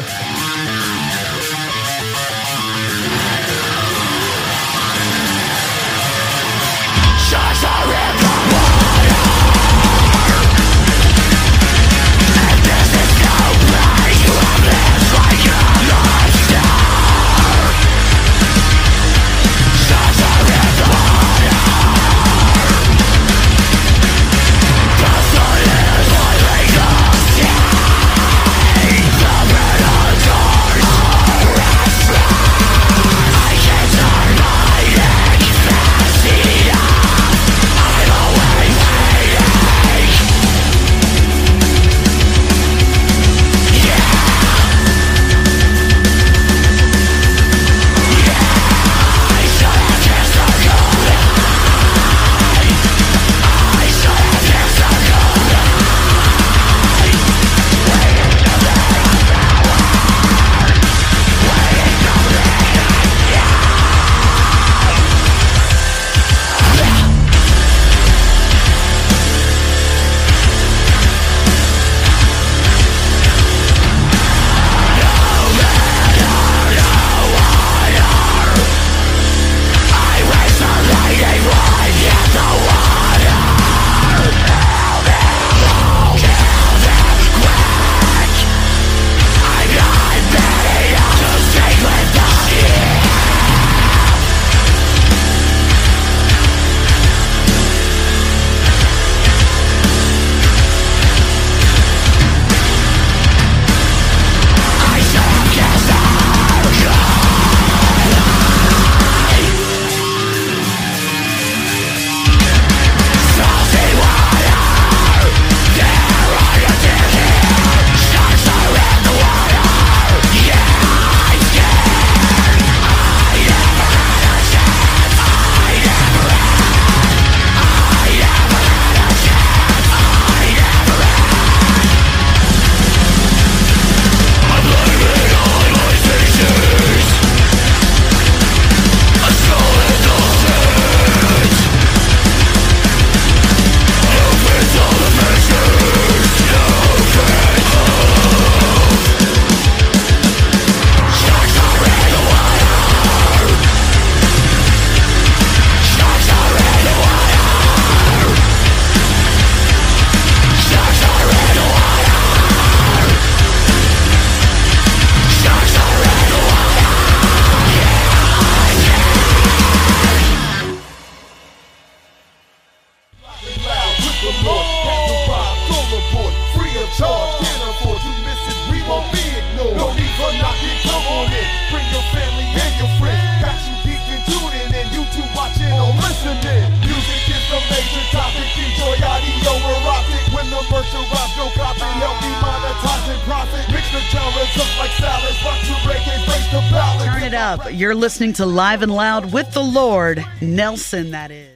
listening to Live and Loud with the Lord, Nelson, that is.